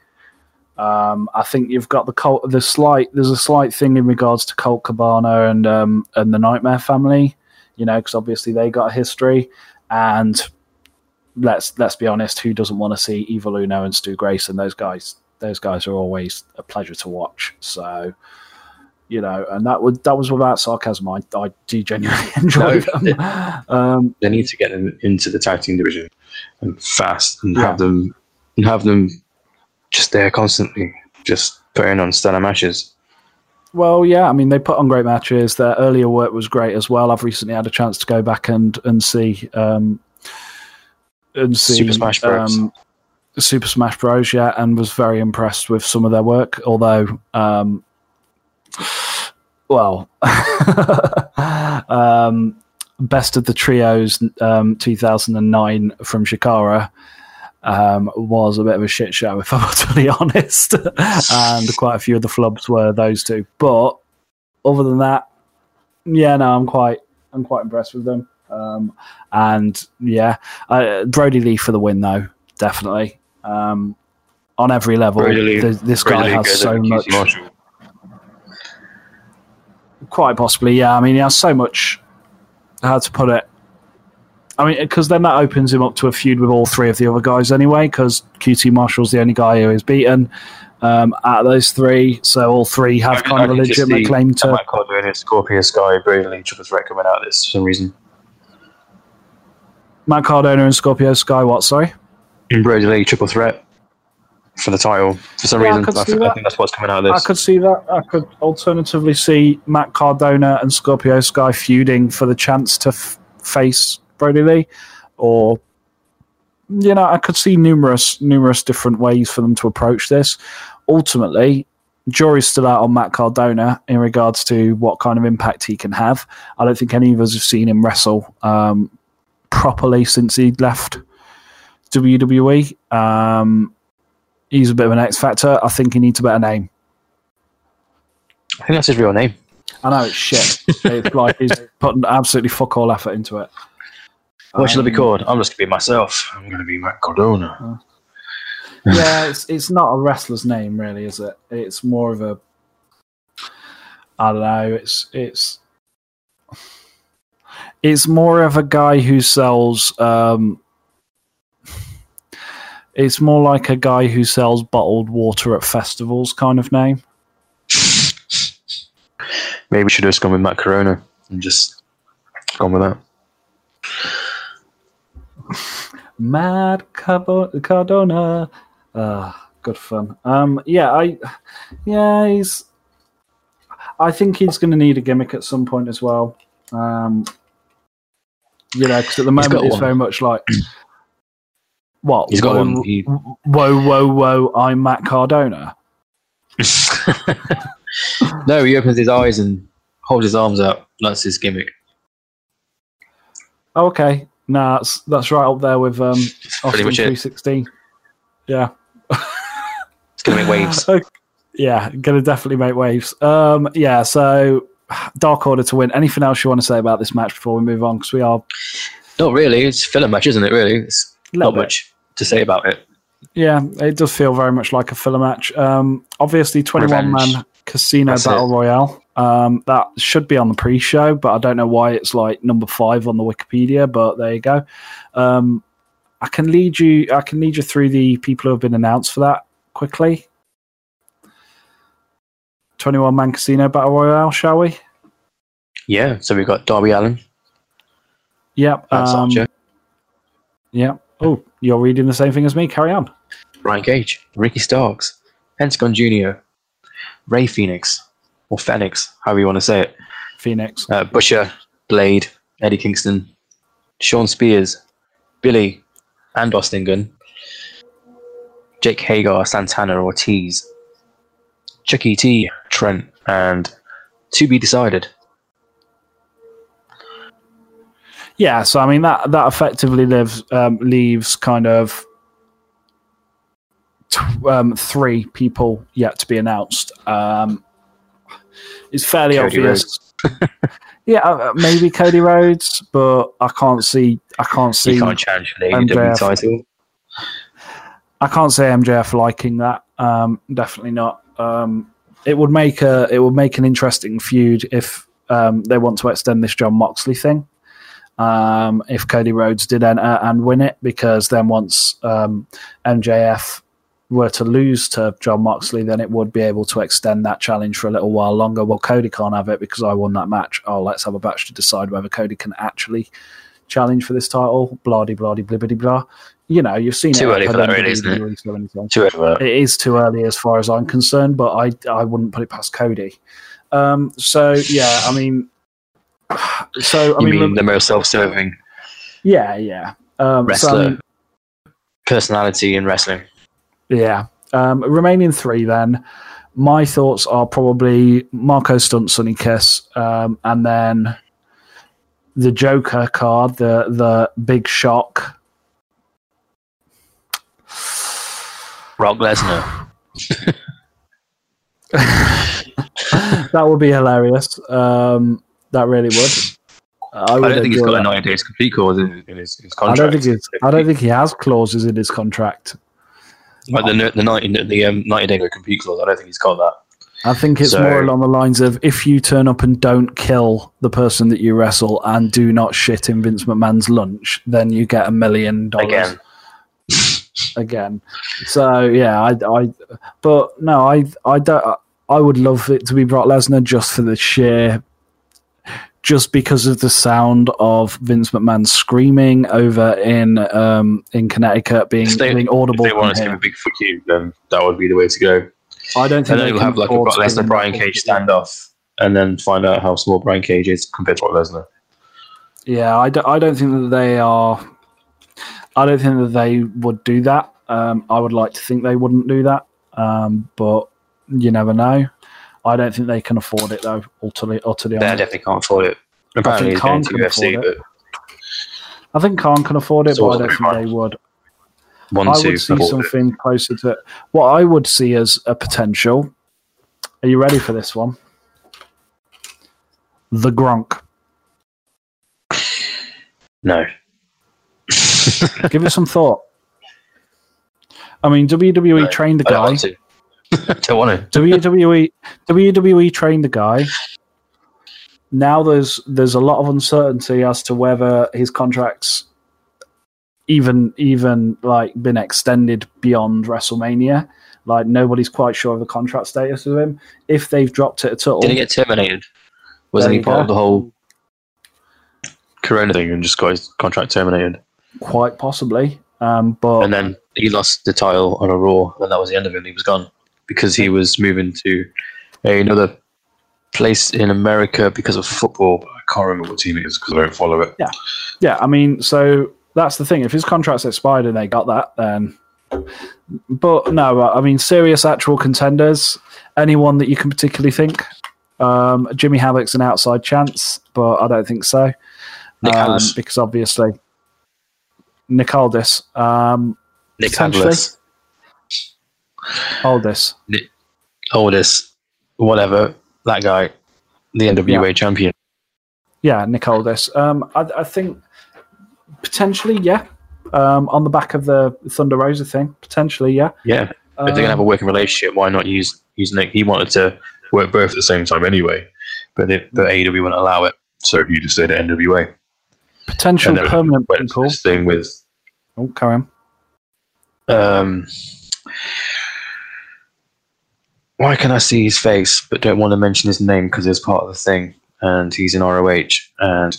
Um, I think you've got the cult, the slight. There's a slight thing in regards to Colt Cabana and um, and the Nightmare family. You know, because obviously they got a history, and let's let's be honest, who doesn't want to see Evil Uno and Stu Grayson? Those guys, those guys are always a pleasure to watch. So you know, and that was that was without sarcasm. I, I do genuinely enjoy No. them. Um, They need to get them into the tag team division and fast and Yeah. have them and have them just there constantly, just putting on stellar matches. well, yeah, I mean, they put on great matches. Their earlier work was great as well. I've recently had a chance to go back and and see um, and see Super Smash Bros. Um, Super Smash Bros. Yeah, and was very impressed with some of their work. Although, um, well, um, best of the trios um, 2009 from Chikara um, was a bit of a shit show, if I'm utterly honest. and quite a few of the flubs were those two. But other than that, yeah, no, I'm quite, I'm quite impressed with them. Um, and yeah, uh, Brodie Lee for the win, though, definitely. Um, on every level, Lee- th- this guy Lee has so much. Marshall. Quite possibly, yeah. I mean, he has so much. How to put it? I mean, because then that opens him up to a feud with all three of the other guys anyway. Because QT Marshall's the only guy who is beaten um, out of those three, so all three have I- kind I of a legitimate claim to. Matt Cardona, Scorpio Sky, Lee, Triple Threat coming out of this for some reason. Matt Cardona and Scorpio Sky. What? Sorry. And Brodie Lee, Triple Threat for the title for some Yeah, reason. I, see th- I think that's what's coming out of this. I could see that. I could alternatively see Matt Cardona and Scorpio Sky feuding for the chance to f- face Brodie Lee, or you know, I could see numerous numerous different ways for them to approach this. Ultimately, jury's still out on Matt Cardona in regards to what kind of impact he can have. I don't think any of us have seen him wrestle um, properly since he left WWE. Um, he's a bit of an X factor. I think he needs a better name. I think that's his real name. I know it's shit. it's like he's putting absolutely fuck all effort into it. What should I be Um, called? I'm just gonna be myself. I'm gonna be Matt Cardona. yeah, it's it's not a wrestler's name, really, is it? It's more of a I don't know. It's it's it's more of a guy who sells. Um, it's more like a guy who sells bottled water at festivals, kind of name. Maybe we should have just gone with Matt Corona and just gone with that. Mad Cabo- Cardona. Uh, good fun. Um, yeah, I, yeah, he's. I think he's going to need a gimmick at some point as well. Um, you know, because at the moment it's very much like, what? He's got whoa, one. He- Whoa, whoa, whoa! I'm Matt Cardona. no, he opens his eyes and holds his arms up. That's his gimmick. Oh, okay, nah, that's that's right up there with um, Austin much it. 316. Yeah. It's gonna make waves. Okay. Yeah, gonna definitely make waves. Um, yeah, so Dark Order to win. Anything else you want to say about this match before we move on? Because we are Not really. It's a filler match, isn't it? Really, it's not bit. much to say about it. Yeah, it does feel very much like a filler match. Um, obviously, 21 Revenge. man casino That's battle it. royale. Um, that should be on the pre show, but I don't know why it's like number five on the Wikipedia, but there you go. Um, I can lead you I can lead you through the people who have been announced for that quickly. 21 man casino battle royale, shall we? Yeah. So we've got Darby Allin, Yep. Lance Um, Archer, yep. Oh, you're reading the same thing as me. Carry on. Brian Cage, Ricky Starks, Pentagon Jr., Ray Phoenix, or Phoenix, however you want to say it. Phoenix. Uh, Butcher, Blade, Eddie Kingston, Shawn Spears, Billy, and Austin Gunn, Jake Hager, Santana, Ortiz, Chucky T, Trent, and to be decided. Yeah, so I mean that that effectively lives um, leaves kind of tw- um, three people yet to be announced. Um, it's fairly Cody obvious. yeah, uh, maybe Cody Rhodes, but I can't see. I can't see. He can't challenge for the. AEW title. I can't say MJF liking that. Um, definitely not. Um, it would make a it would make an interesting feud if um, they want to extend this Jon Moxley thing. Um, if Cody Rhodes did enter and win it, because then once um, MJF were to lose to Jon Moxley, then it would be able to extend that challenge for a little while longer. Well, Cody can't have it because I won that match. Oh, let's have a match to decide whether Cody can actually challenge for this title. Blah de blah de blibbity blah. You know, you've seen Too it early for that, really, isn't it? WWE so many times. Too early for that. It is too early as far as I'm concerned, but I I wouldn't put it past Cody. Um, so yeah, I mean, so I you mean, mean the most self-serving yeah, yeah. Um, so, I wrestler mean, personality in wrestling? Yeah. Um, remaining three, then. My thoughts are probably Marco Stunt, Sonny Kiss, um, and then the Joker card, the the Big Shock. Brock Lesnar. that would be hilarious. Um, that really would. I, I don't think he's got a that. 90 days complete clause in, in his, his I don't think I don't think he has clauses in his contract. Like the the 90 the um, 90 day complete clause. I don't think he's got that. I think it's So- more along the lines of if you turn up and don't kill the person that you wrestle and do not shit in Vince McMahon's lunch, then you get a million dollars Again, again. So yeah, I, I, but no, I, I don't. I would love it to be Brock Lesnar just for the sheer, just because of the sound of Vince McMahon screaming over in um in Connecticut being they, being if audible. they want to give a big fuck you, then that would be the way to go. I don't think they you'll have like a afford Brock to give Lesnar Brian Cage standoff, and then find out how small Brian Cage is compared to Brock Lesnar. Yeah, I don't, I don't think that they are. I don't think that they would do that. Um, I would like to think they wouldn't do that, um, but you never know. I don't think they can afford it though. Utterly, utterly They honest. definitely can't afford it. Apparently, he's going Khan to can UFC, afford but I think Khan can afford it, but I don't think they would. one, I two, would see afford it. something closer to what I would see as a potential. Are you ready for this one? The Gronk. No. Give it some thought. I mean, WWE No, trained the I don't guy. Want don't want to. WWE WWE trained the guy. Now there's there's a lot of uncertainty as to whether his contracts even even like been extended beyond WrestleMania. Like nobody's quite sure of the contract status of him. If they've dropped it at all, Didn't he get terminated? Wasn't he part go. of the whole Corona thing and just got his contract terminated? quite possibly. Um, but And then he lost the title on a Raw, and that was the end of him. He was gone because he was moving to another place in America because of football. but I can't remember what team it is because I don't follow it. Yeah, yeah. I mean, so that's the thing. If his contract's expired and they got that, then. But no, I mean, serious actual contenders. Anyone that you can particularly think? Um, Jimmy Havoc's an outside chance, but I don't think so. Nick um, because obviously Nick Aldis, um, Nick. Aldis. Aldis. Oldest, whatever, that guy, the NWA Yeah. champion. Yeah, Nick Aldis. Um, I, I think potentially, yeah. Um, on the back of the Thunder Rosa thing, potentially, yeah. Yeah. If they're going to have a Um, working relationship, why not use, use Nick? He wanted to work both at the same time anyway, but, they, but AEW wouldn't allow it. So he just stayed at NWA. potential permanent people. this thing with Oh, carry on. Um, why can I see his face but don't want to mention his name because it's part of the thing and he's in ROH and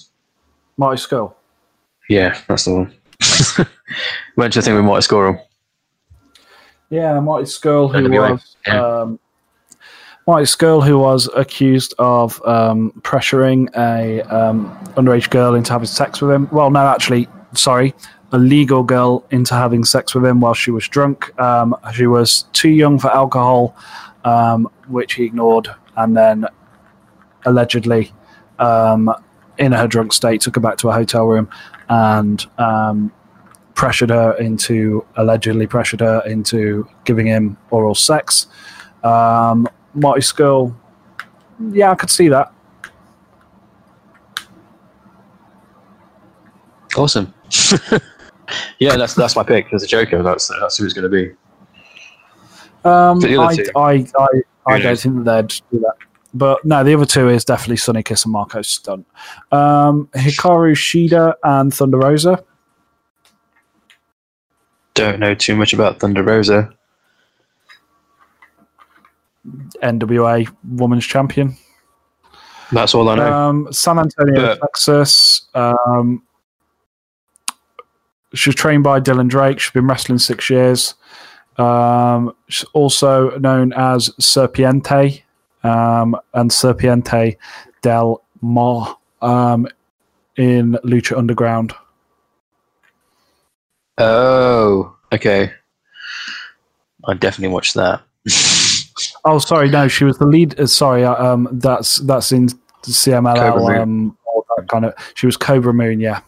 Marty Scurll. yeah, that's the one. Went to the thing with Marty Scurll. Yeah, Marty Scurll, who was yeah. um, Marty Scurll, who was accused of um, pressuring a um, underage girl into having sex with him. Well, no, actually, sorry, a legal girl into having sex with him while she was drunk. Um, she was too young for alcohol, um, which he ignored, and then allegedly, um, in her drunk state, took her back to a hotel room and um, pressured her into allegedly pressured her into giving him oral sex. Um, Marty Scurll, yeah, I could see that. Awesome. yeah, that's that's my pick as a Joker. That's that's who it's going to be. Um, I. I, I, I don't think that they'd do that. But no, the other two is definitely Sonny Kiss and Marco Stunt. Um, Hikaru Shida and Thunder Rosa. Don't know too much about Thunder Rosa. NWA Women's Champion. That's all I know. Um, San Antonio, But- Texas. Um, she was trained by Dylan Drake. She's been wrestling six years. Um, also known as Serpiente um, and Serpiente del Mar um, in Lucha Underground. oh, okay. I definitely watched that. Oh, sorry, no, she was the lead. Uh, sorry, uh, um, that's that's in CMLL. Um, all that kind of. She was Kobra Moon, yeah.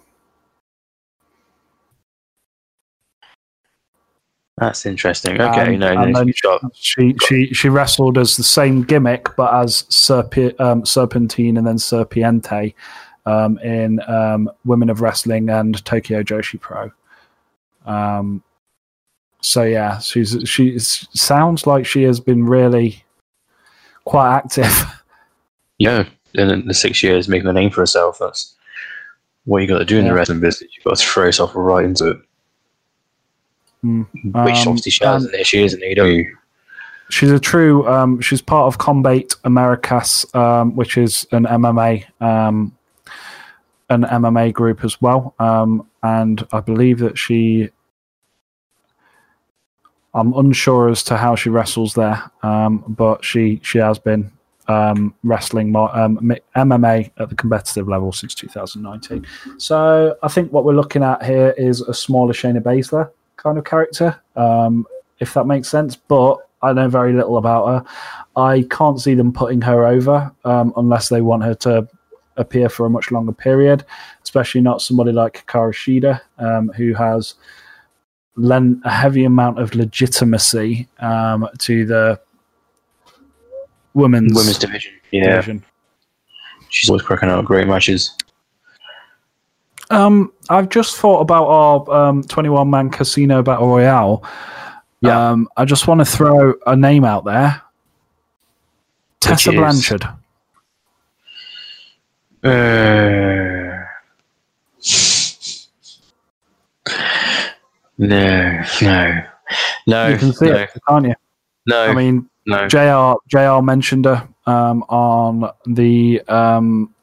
That's interesting. Okay, Um, no, and no, then- she. She she wrestled as the same gimmick, but as Serpi- um, Serpentine and then Serpiente um, in um, Women of Wrestling and Tokyo Joshi Pro. Um, so yeah, she's she sounds like she has been really quite active. Yeah, in the six years making a name for herself. That's what you got to do in Yeah. the wrestling business. You've got to throw yourself right into it. Mm. Which Um, obviously she has, and- and there she is in AEW. She's a true. Um, she's part of Combat Americas, um, which is an MMA, um, an MMA group as well. Um, and I believe that she. I'm unsure as to how she wrestles there, um, but she she has been um, wrestling um, MMA at the competitive level since 2019. So I think what we're looking at here is a smaller Shayna Baszler kind of character, um, if that makes sense. But I know very little about her. I can't see them putting her over um, unless they want her to appear for a much longer period, especially not somebody like Hikaru Shida, um, who has lent a heavy amount of legitimacy um, to the women's, Women's division. Yeah, division. she's always cracking out great matches. Um, I've just thought about our um, 21 man casino battle royale. Yeah. Um, I just want to throw a name out there. Tessa is- Blanchard. Uh, no, no, no, you can see no, it, can't you? no, I mean, no. JR JR mentioned her um, on the um,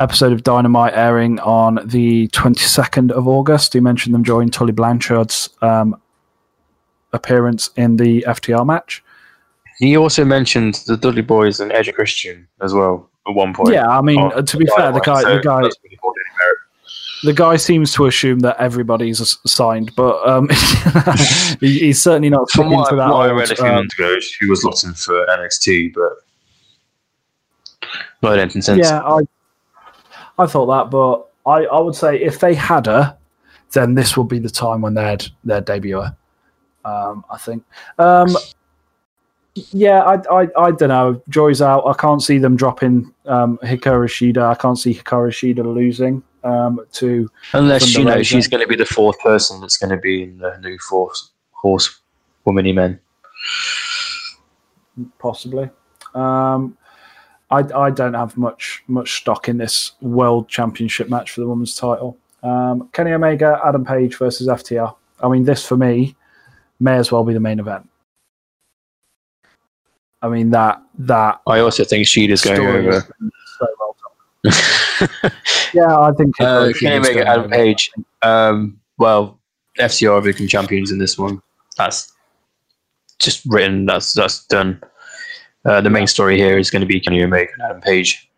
episode of Dynamite airing on the 22nd of August. He mentioned them during Tully Blanchard's um, appearance in the FTR match. He also mentioned the Dudley Boyz and Edge and Christian as well at one point. Yeah, I mean, Oh, to be fair, the guy, so the guy, that's really hold any merit. the guy seems to assume that everybody's signed, but um, he, he's certainly not From what, to that. what I read a few um, months ago, he was looking for NXT, but not anything since. Yeah, I I thought that, but I, I would say if they had her, then this would be the time when they'd they'd debut her. Um, I think. Um, yeah, I, I I don't know. Joy's out. I can't see them dropping um, Hikaru Shida. I can't see Hikaru Shida losing um, to Unless you know she's going to be the fourth person that's going to be in the new force horse womany men. possibly. Um, I I don't have much much stock in this world championship match for the women's title. Um, Kenny Omega, Adam Page versus FTR. I mean, this for me may as well be the main event. I mean that that I also think Shida's going over. so well. Yeah, I think uh, Kenny Omega, Adam. Page. Um, well, FTR are become champions in this one. That's just written. That's that's done. Uh, the main story here is going to be Kenny Omega and Adam Page.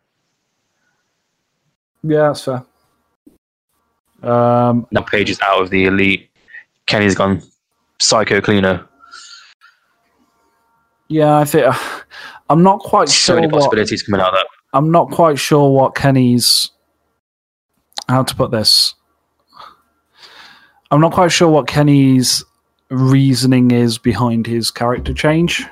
Yeah, that's fair. Um, Now Page is out of the elite. Kenny's gone psycho cleaner. yeah, I think I'm not quite So sure many what possibilities coming out of that. I'm not quite sure what Kenny's how to put this. I'm not quite sure what Kenny's reasoning is behind his character change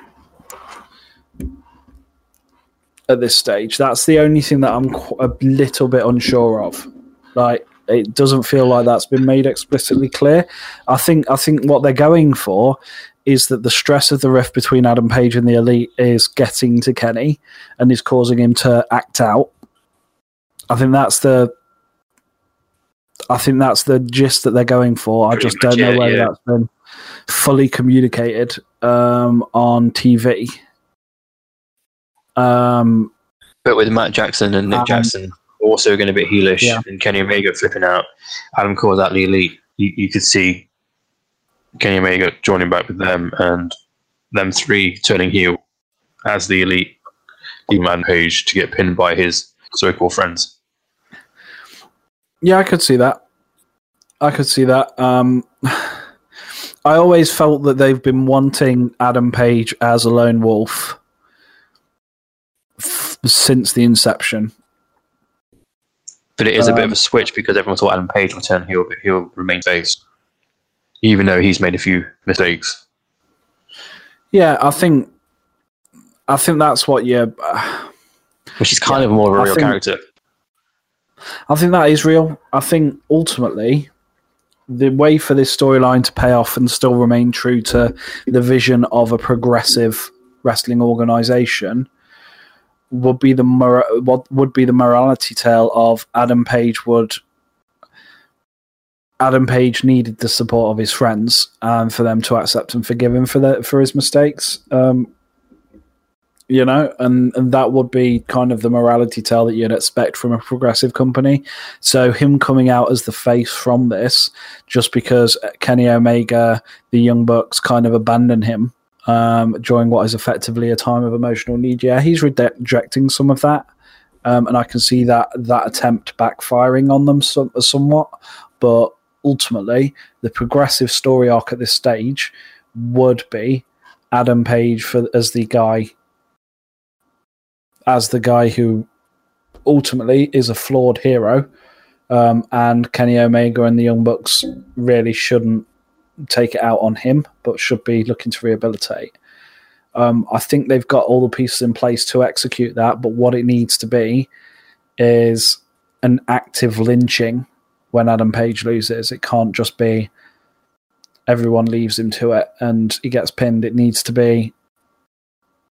at this stage. That's the only thing that I'm qu- a little bit unsure of. Like, it doesn't feel like that's been made explicitly clear. I think I think what they're going for is that the stress of the rift between Adam Page and the Elite is getting to Kenny and is causing him to act out. I think that's the I think that's the gist that they're going for. I just don't know it, whether yeah. that's been fully communicated um, on TV. Um, But with Matt Jackson and Nick Um, Jackson also going to be heelish Yeah. and Kenny Omega flipping out, Adam Cole's at the elite. You, you could see Kenny Omega joining back with them and them three turning heel as the elite, leaving Adam Page to get pinned by his so-called friends. Yeah, I could see that. I could see that. Um, I always felt that they've been wanting Adam Page as a lone wolf f- since the inception. But it is a bit of Um, a switch because everyone thought Adam Page would turn heel, but he'll remain face, even though he's made a few mistakes. Yeah, I think. I think that's what you. Which is kind of more of a I real think- character. I think that is real. I think ultimately, the way for this storyline to pay off and still remain true to the vision of a progressive wrestling organization would be the mor- what would be the morality tale of Adam Page would Adam Page needed the support of his friends and for them to accept and forgive him for the for his mistakes. Um, you know, and, and that would be kind of the morality tale that you'd expect from a progressive company. So him coming out as the face from this, just because Kenny Omega, the Young Bucks, kind of abandon him um, during what is effectively a time of emotional need. Yeah, he's rejecting some of that, um, and I can see that that attempt backfiring on them some, somewhat. But ultimately, the progressive story arc at this stage would be Adam Page for as the guy as the guy who ultimately is a flawed hero, um, and Kenny Omega and the Young Bucks really shouldn't take it out on him, but should be looking to rehabilitate. Um, I think they've got all the pieces in place to execute that, but what it needs to be is an active lynching when Adam Page loses. It can't just be everyone leaves him to it and he gets pinned. It needs to be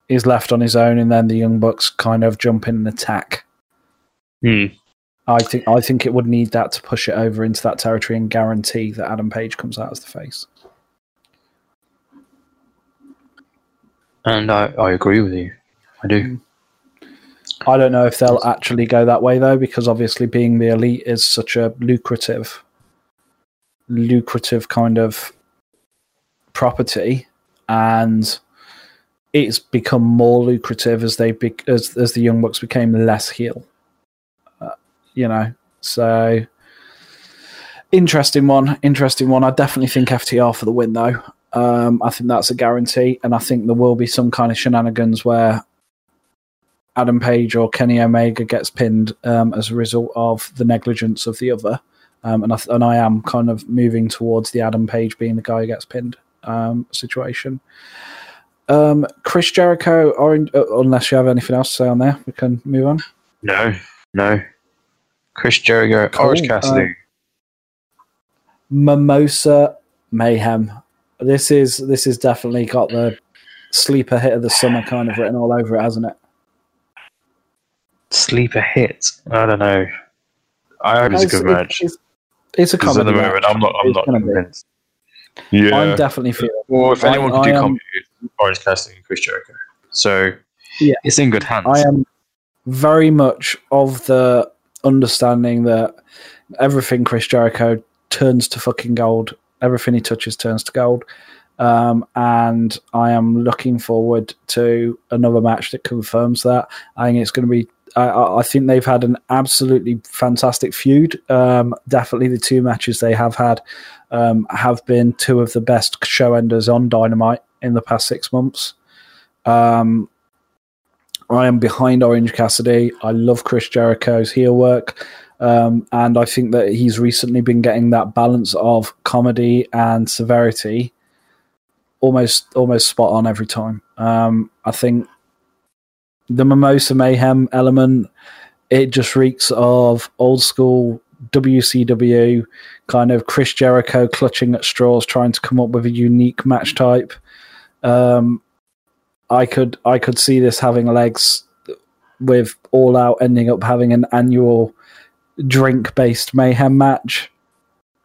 he's left on his own, and then the Young Bucks kind of jump in and attack. Hmm. I think I think it would need that to push it over into that territory and guarantee that Adam Page comes out as the face. And I, I agree with you. I do. Hmm. I don't know if they'll actually go that way though, because obviously being the elite is such a lucrative, lucrative kind of property, and it's become more lucrative as they be, as as the Young Bucks became less heel. You know, so interesting one, interesting one. I definitely think FTR for the win though. Um, I think that's a guarantee, and I think there will be some kind of shenanigans where Adam Page or Kenny Omega gets pinned um, as a result of the negligence of the other. Um, and I th- and I am kind of moving towards the Adam Page being the guy who gets pinned um, situation. Um, Chris Jericho, or uh, unless you have anything else to say on there, we can move on. No, no. Chris Jericho, Cool. Orange Cassidy. Uh, Mimosa Mayhem. This is this is definitely got the sleeper hit of the summer kind of written all over it, hasn't it? Sleeper hit. I don't know. I hope it's a good It's- match. It's, it's a Because at the moment. I'm not. I'm not gonna be. convinced. Yeah. I'm definitely feeling. well, if anyone could I do am- comedy, Orange Cassidy and Chris Jericho. So Yeah. it's in good hands. I am very much of the understanding that everything Chris Jericho turns to fucking gold. Everything he touches turns to gold. Um, and I am looking forward to another match that confirms that. I think it's going to be. I- I, think they've had an absolutely fantastic feud. Um, definitely, the two matches they have had um, have been two of the best show enders on Dynamite in the past six months. Um, I am behind Orange Cassidy. I love Chris Jericho's heel work. Um, and I think that he's recently been getting that balance of comedy and severity almost almost spot on every time. Um, I think the Mimosa Mayhem element it just reeks of old school WCW kind of Chris Jericho clutching at straws, trying to come up with a unique match type. Um, I could I could see this having legs with All Out ending up having an annual drink based mayhem match.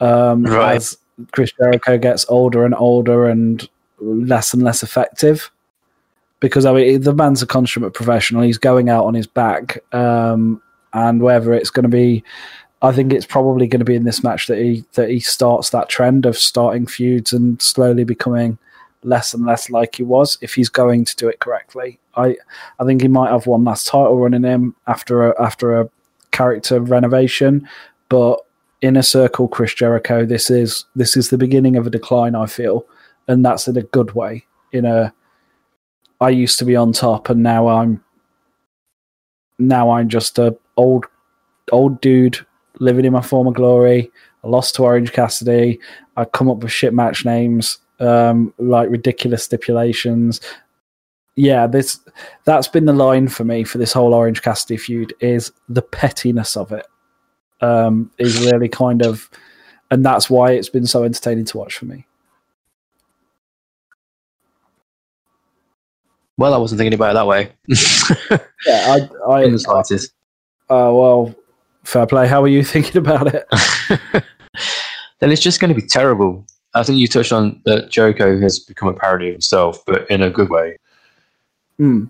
Um, Right. As Chris Jericho gets older and older and less and less effective. Because I mean, the man's a consummate professional. He's going out on his back, um, and whether it's going to be, I think it's probably going to be in this match that he that he starts that trend of starting feuds and slowly becoming less and less like he was if he's going to do it correctly. I I think he might have one last title running in him after a after a character renovation, but in a circle Chris Jericho, this is this is the beginning of a decline. I feel, and that's in a good way. In a, I used to be on top, and now I'm now I'm just a old old dude living in my former glory. I lost to Orange Cassidy. I come up with shit match names, um, like ridiculous stipulations. Yeah, this that's been the line for me for this whole Orange Cassidy feud is the pettiness of it. Um, is really kind of, and that's why it's been so entertaining to watch for me. Well, I wasn't thinking about it that way. Yeah, I, I, In the slightest. uh, well, fair play. How are you thinking about it? then it's just going to be terrible. I think you touched on that Jericho has become a parody of himself, but in a good way. Hmm.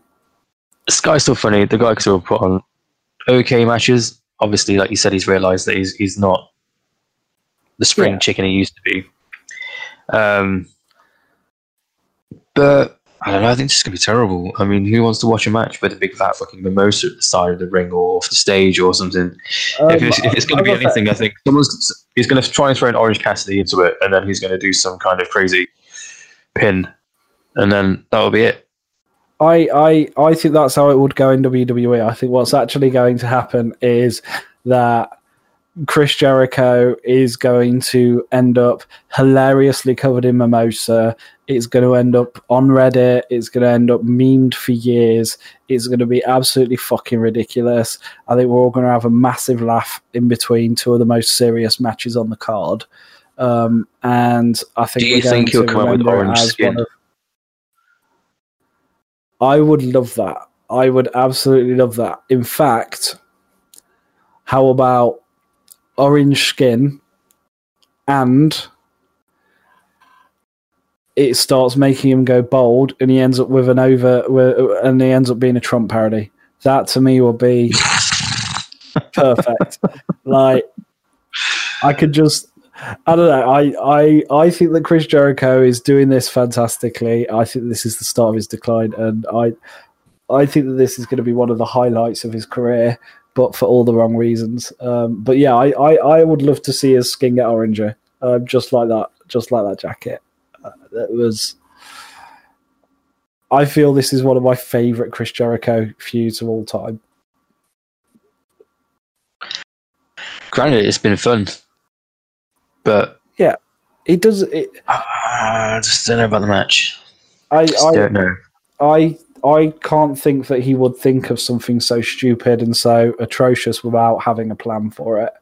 This guy's still funny. The guy can still put on okay matches. Obviously, like you said, he's realised that he's he's not the spring Yeah. chicken he used to be. Um, but I don't know. I think this is gonna be terrible. I mean, who wants to watch a match with a big fat fucking mimosa at the side of the ring or off the stage or something? if it's, if it's going to be Um, I- anything, I think someone's he's going to try and throw an Orange Cassidy into it, and then he's going to do some kind of crazy pin, and then that'll be it. I, I I think that's how it would go in WWE. I think what's actually going to happen is that Chris Jericho is going to end up hilariously covered in mimosa. It's going to end up on Reddit. It's going to end up memed for years. It's going to be absolutely fucking ridiculous. I think we're all going to have a massive laugh in between two of the most serious matches on the card. Um, and I think Do you think he'll to come out with orange skin? of- I would love that. I would absolutely love that. In fact, how about orange skin and it starts making him go bold and he ends up with an over and he ends up being a Trump parody. That to me will be perfect. like I could just I don't know. I, I I think that Chris Jericho is doing this fantastically. I think this is the start of his decline, and I I think that this is going to be one of the highlights of his career, but for all the wrong reasons. Um, but yeah, I, I, I would love to see his skin get oranger, um, just like that, just like that jacket. Uh, that was. I feel this is one of my favorite Chris Jericho feuds of all time. Granted, it's been fun, but yeah, It does. It, I just don't know about the match. I, I don't know. I I can't think that he would think of something so stupid and so atrocious without having a plan for it.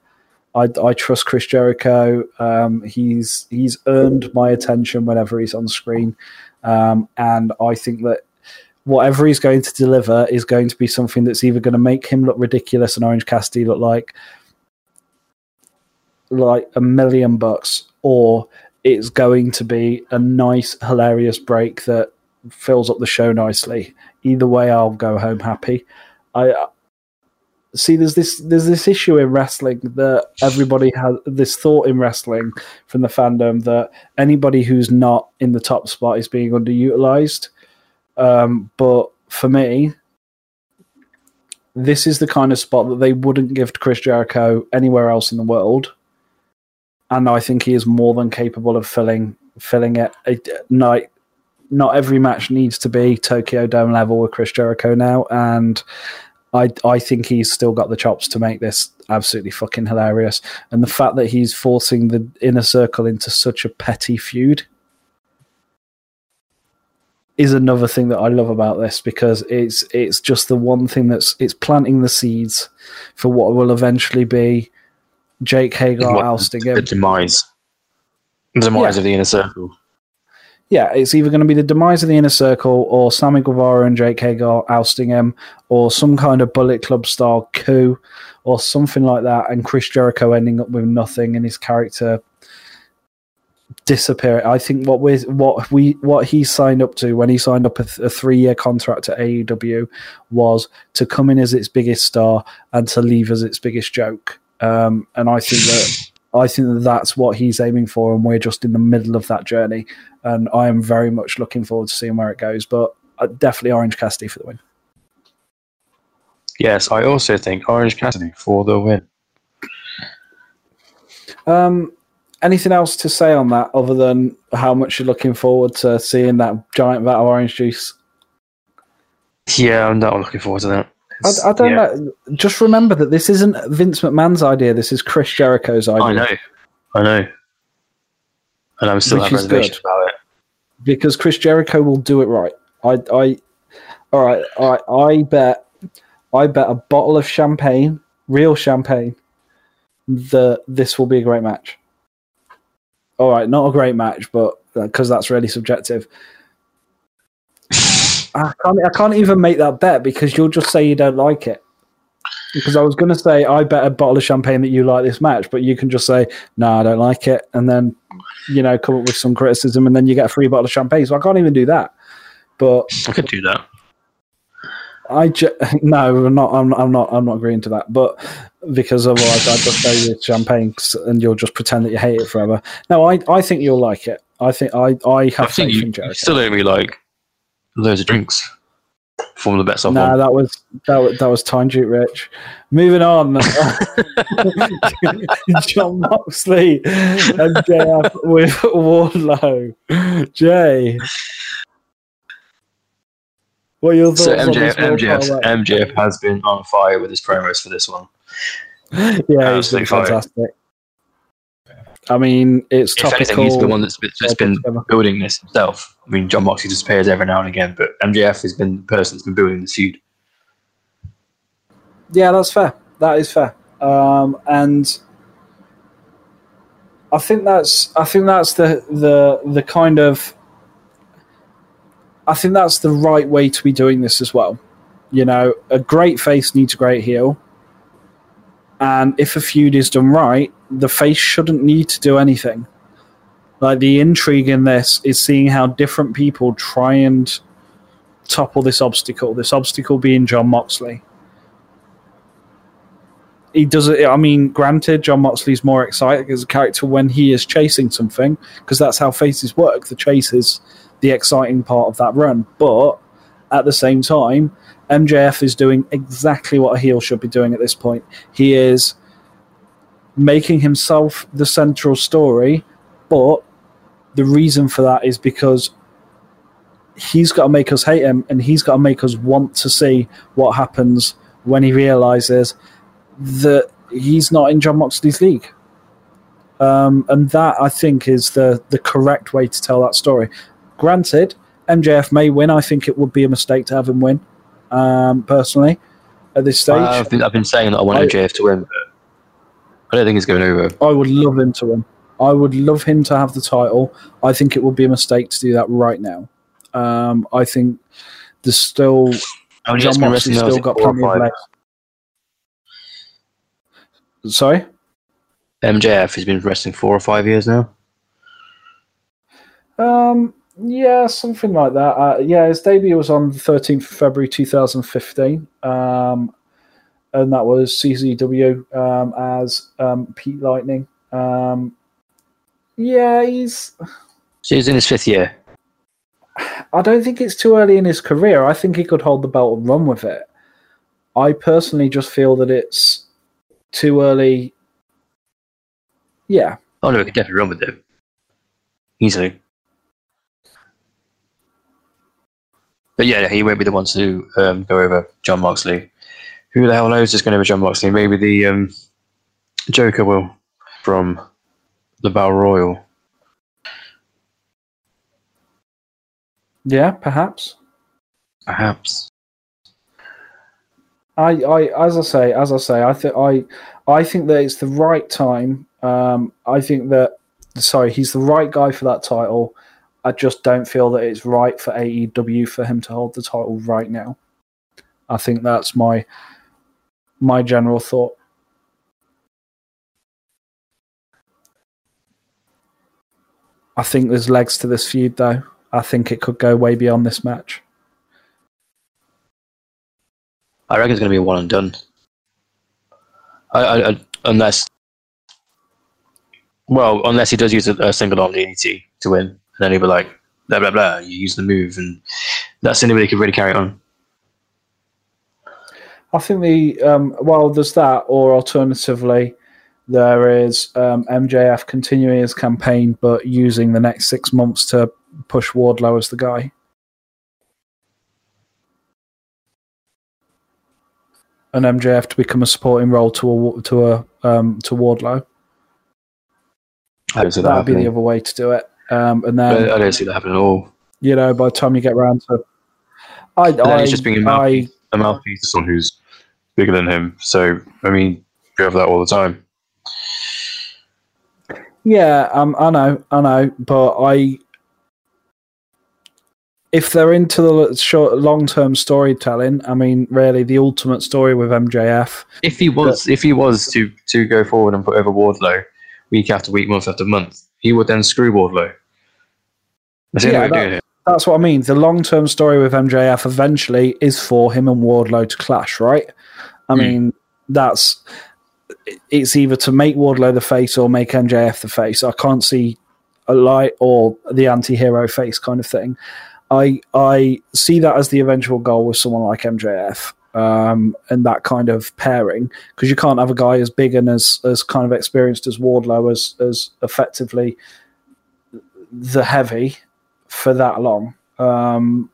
I, I trust Chris Jericho. Um, he's he's earned my attention whenever he's on screen, um, and I think that whatever he's going to deliver is going to be something that's either going to make him look ridiculous and Orange Cassidy look like like a million bucks, or it's going to be a nice, hilarious break that fills up the show nicely. Either way, I'll go home happy. I see. There's this there's this issue in wrestling that everybody has this thought in wrestling from the fandom that anybody who's not in the top spot is being underutilized. Um, but for me, this is the kind of spot that they wouldn't give to Chris Jericho anywhere else in the world, and I think he is more than capable of filling filling it. it not every match needs to be Tokyo Dome level with Chris Jericho now, and I I think he's still got the chops to make this absolutely fucking hilarious. And the fact that he's forcing the inner circle into such a petty feud is another thing that I love about this because it's it's just the one thing that's it's planting the seeds for what will eventually be Jake Hager What- ousting the demise. The demise Yeah. of the inner circle. Yeah, it's either going to be the demise of the inner circle or Sammy Guevara and Jake Hager ousting him, or some kind of Bullet Club style coup, or something like that, and Chris Jericho ending up with nothing and his character disappear. I think what we what we what he signed up to when he signed up a, th- a three year contract at AEW was to come in as its biggest star and to leave as its biggest joke. Um, and I think that I think that that's what he's aiming for, and we're just in the middle of that journey. And I am very much looking forward to seeing where it goes. But definitely Orange Cassidy for the win. Yes, I also think Orange Cassidy for the win. Um, anything else to say on that other than how much you're looking forward to seeing that giant vat of orange juice? Yeah, I'm not looking forward to that. I, I don't yeah, know. Just remember that this isn't Vince McMahon's idea. This is Chris Jericho's idea. I know. I know. And I'm still Which reservations about it. because Chris Jericho will do it right. I, I, all right, all right. I bet, I bet a bottle of champagne, real champagne, that this will be a great match. All right, not a great match, but uh, because that's really subjective. I can't, I can't even make that bet because you'll just say you don't like it. Because I was going to say I bet a bottle of champagne that you like this match, but you can just say no, I don't like it, and then you know come up with some criticism, and then you get a free bottle of champagne. So I can't even do that. But I could do that. I ju- no, I'm not. I'm, not- I'm not. I'm not agreeing to that. But because otherwise, I'd just say you champagne, and you'll just pretend that you hate it forever. No, I, I think you'll like it. I think I, I I have think faith you, in you still me like loads of drinks. Form the best of No, on. that was that was that was time Duke Rich. Moving on, Jon Moxley and JF with Wardlow. Jay, what are your thoughts So on MJF, World MJF. MJF has been on fire with his promos for this one. Yeah, he's been fire. fantastic. I mean, it's If anything, topical. he's the one that's been, that's been building this himself. I mean, Jon Moxley disappears every now and again, but MJF has been the person that's been building this feud. Yeah, that's fair. That is fair. Um, and I think that's I think that's the the the kind of I think that's the right way to be doing this as well. You know, a great face needs a great heel. And if a feud is done right, the face shouldn't need to do anything. Like the intrigue in this is seeing how different people try and topple this obstacle. This obstacle being Jon Moxley he does it. I mean, granted, Jon Moxley's more exciting as a character when he is chasing something because that's how faces work. The chase is the exciting part of that run. But at the same time, MJF is doing exactly what a heel should be doing at this point. He is making himself the central story, but the reason for that is because he's got to make us hate him and he's got to make us want to see what happens when he realizes that he's not in Jon Moxley's league. Um, and that I think is the the correct way to tell that story. Granted, MJF may win. I think it would be a mistake to have him win. Um, personally, at this stage, I've been, I've been saying that I want I- MJF to win, but I don't think he's going over. I would love him to win. I would love him to have the title. I think it would be a mistake to do that right now. Um, I think there's still I mean, Jon Moxley's still got plenty of legs. Sorry. MJF has been wrestling four or five years now. Um, yeah, something like that. Uh, yeah, his debut was on the 13th of February 2015. Um, and that was CZW um, as um, Pete Lightning. Um, yeah, he's. So he's in his fifth year. I don't think it's too early in his career. I think he could hold the belt and run with it. I personally just feel that it's too early. Yeah, Oh no, he could definitely run with it. Easily. But yeah, he won't be the one to um, go over Jon Moxley. Who the hell knows is going to be Jon Moxley? Maybe the um, Joker will from the Battle Royal. Yeah, perhaps. Perhaps. I, I, as I say, as I say, I think I, I think that it's the right time. Um, I think that, sorry, he's the right guy for that title. I just don't feel that it's right for AEW for him to hold the title right now. I think that's my, my general thought. I think there's legs to this feud, though. I think it could go way beyond this match. I reckon it's going to be a one and done. I, I, I, unless, well, unless he does use a, a single arm DDT to win, and then he'll be like, blah blah blah. You use the move, and that's the only way he could really carry on. I think the um, well, there's that, or alternatively, there is um, MJF continuing his campaign, but using the next six months to push Wardlow as the guy. And MJF to become a supporting role to a to a um, to Wardlow. I don't see that That'd be the other way to do it. Um, and I, then I don't see that happening at all. you know, by the time you get around to, I, I, just being a I, mouthpiece. A mouthpiece. Someone who's bigger than him. So I mean, we have that all the time. Yeah, um, I know, I know, but I, if they're into the short, long-term storytelling, I mean, really, the ultimate story with MJF. If he was, if he was to to go forward and put over Wardlow week after week, month after month, he would then screw Wardlow. That's Yeah, only way to that- That's what I mean. The long-term story with MJF eventually is for him and Wardlow to clash, right? I Hmm. mean, that's it's either to make Wardlow the face or make MJF the face. I can't see a light or the anti-hero face kind of thing. I I see that as the eventual goal with someone like MJF um, and that kind of pairing because you can't have a guy as big and as as kind of experienced as Wardlow as as effectively the heavy for that long. Um,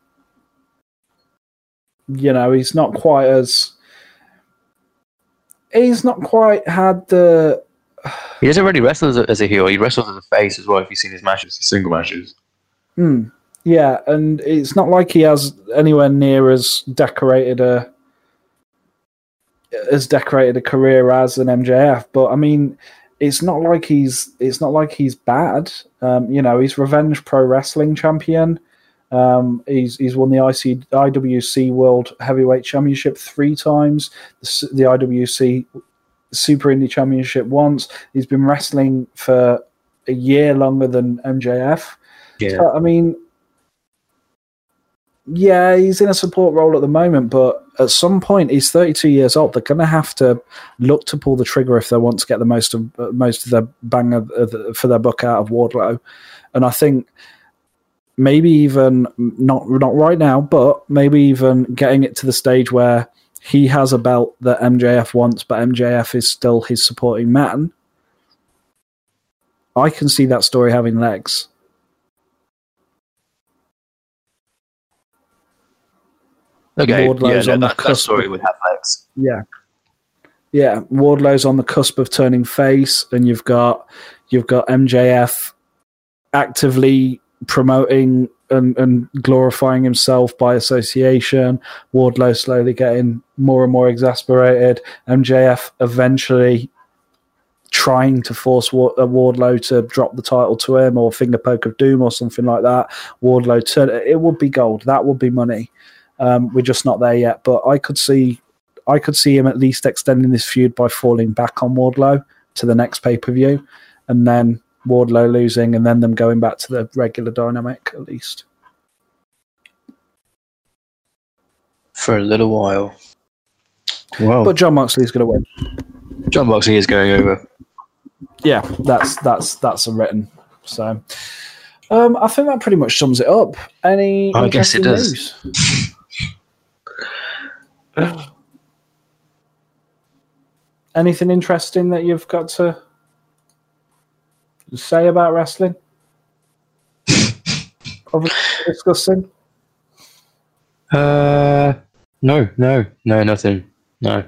you know, he's not quite as he's not quite had the He doesn't really wrestle as a, as a heel. He wrestles as a face as well. If you've seen his matches, his single matches. Hmm. Yeah, and it's not like he has anywhere near as decorated a as decorated a career as an MJF. But I mean, it's not like he's it's not like he's bad. Um, you know, he's Revenge Pro Wrestling champion. Um, he's he's won the IC, IWC World Heavyweight Championship three times. The, the IWC Super Indie Championship once. He's been wrestling for a year longer than MJF. yeah. So, I mean, yeah, he's in a support role at the moment, but at some point, he's 32 years old. They're going to have to look to pull the trigger if they want to get the most of uh, most of their bang of, of for their buck out of Wardlow. And I think maybe even mm, not not right now, but maybe even getting it to the stage where he has a belt that MJF wants, but MJF is still his supporting man. I can see that story having legs. Okay. Wardlow's yeah, no, that, that story would have legs. Yeah. Yeah, Wardlow's on the cusp of turning face, and you've got you've got MJF actively promoting and, and glorifying himself by association. Wardlow slowly getting more and more exasperated. MJF eventually trying to force uh, Wardlow to drop the title to him or finger poke of doom or something like that. Wardlow turn it would be gold. That would be money. Um, we're just not there yet, but I could see I could see him at least extending this feud by falling back on Wardlow to the next pay per view, and then Wardlow losing, and then them going back to the regular dynamic at least. For a little while. Well, But Jon Moxley's going to win. Jon Moxley is going over. Yeah, that's that's that's a written. So, um, I think that pretty much sums it up. Any? I guess it does. news? Anything interesting that you've got to say about wrestling? Other discussing. Uh, no, no, no, nothing. No.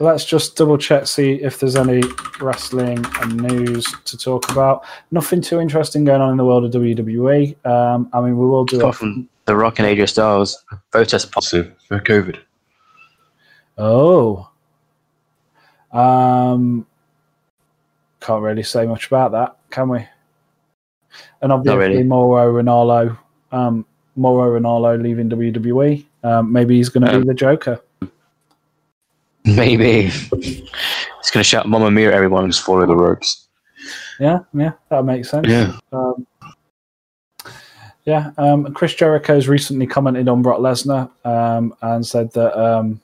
Let's just double check, see if there's any wrestling and news to talk about. Nothing too interesting going on in the world of WWE. Um, I mean, we will do Apart it. from The Rock and AJ Styles, both tested positive. Positive for COVID. Oh. Um, can't really say much about that, can we? And obviously, really. Mauro Ranallo, um, Mauro Ranallo leaving WWE. Um, maybe he's going to Um, be the Joker. Maybe. he's going to shout Mamma Mia at everyone. Just follow the ropes. Yeah, yeah, that makes sense. Yeah. Um, yeah, um, Chris Jericho's recently commented on Brock Lesnar um, and said that um,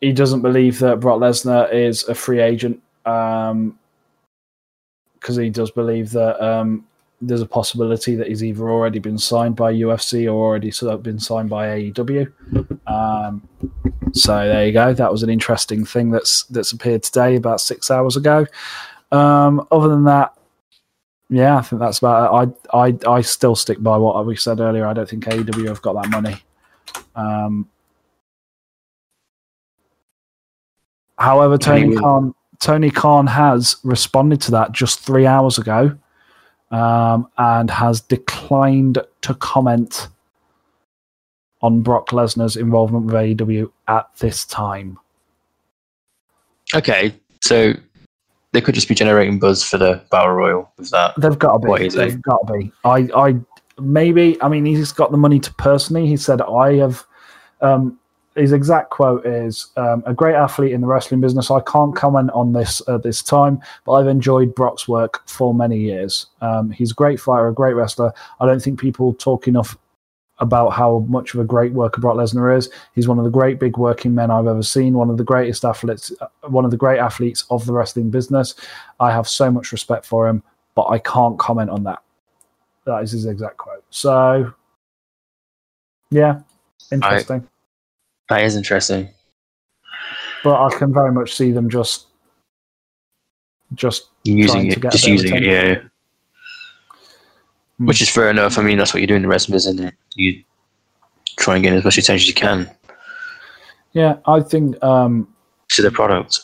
he doesn't believe that Brock Lesnar is a free agent because he does believe that um, there's a possibility that he's either already been signed by UFC or already sort of been signed by AEW. Um, so there you go. That was an interesting thing that's that's appeared today, about six hours ago. Um, other than that, yeah, I think that's about it. I, I, I still stick by what we said earlier. I don't think AEW have got that money. Um, however, Tony. Khan, Tony Khan has responded to that just three hours ago, um, and has declined to comment on Brock Lesnar's involvement with AEW at this time. Okay, so they could just be generating buzz for the Battle Royal with that. They've got to be. is They've it? got to be. I, I maybe. I mean, he's got the money to personally. He said, "I have." Um, his exact quote is, um, "A great athlete in the wrestling business. I can't comment on this at this time, but I've enjoyed Brock's work for many years. Um, he's a great fighter, a great wrestler. I don't think people talk enough." About how much of a great worker Brock Lesnar is. He's one of the great big working men I've ever seen. One of the greatest athletes, uh, one of the great athletes of the wrestling business. I have so much respect for him, but I can't comment on that. That is his exact quote. So, yeah, interesting. That is interesting. but I can very much see them just, just Using it, just of using it, yeah. Hmm. Which is fair enough. I mean, that's what you do in the wrestling business, isn't it? You try and get as much attention as you can yeah. I think, um, to the product.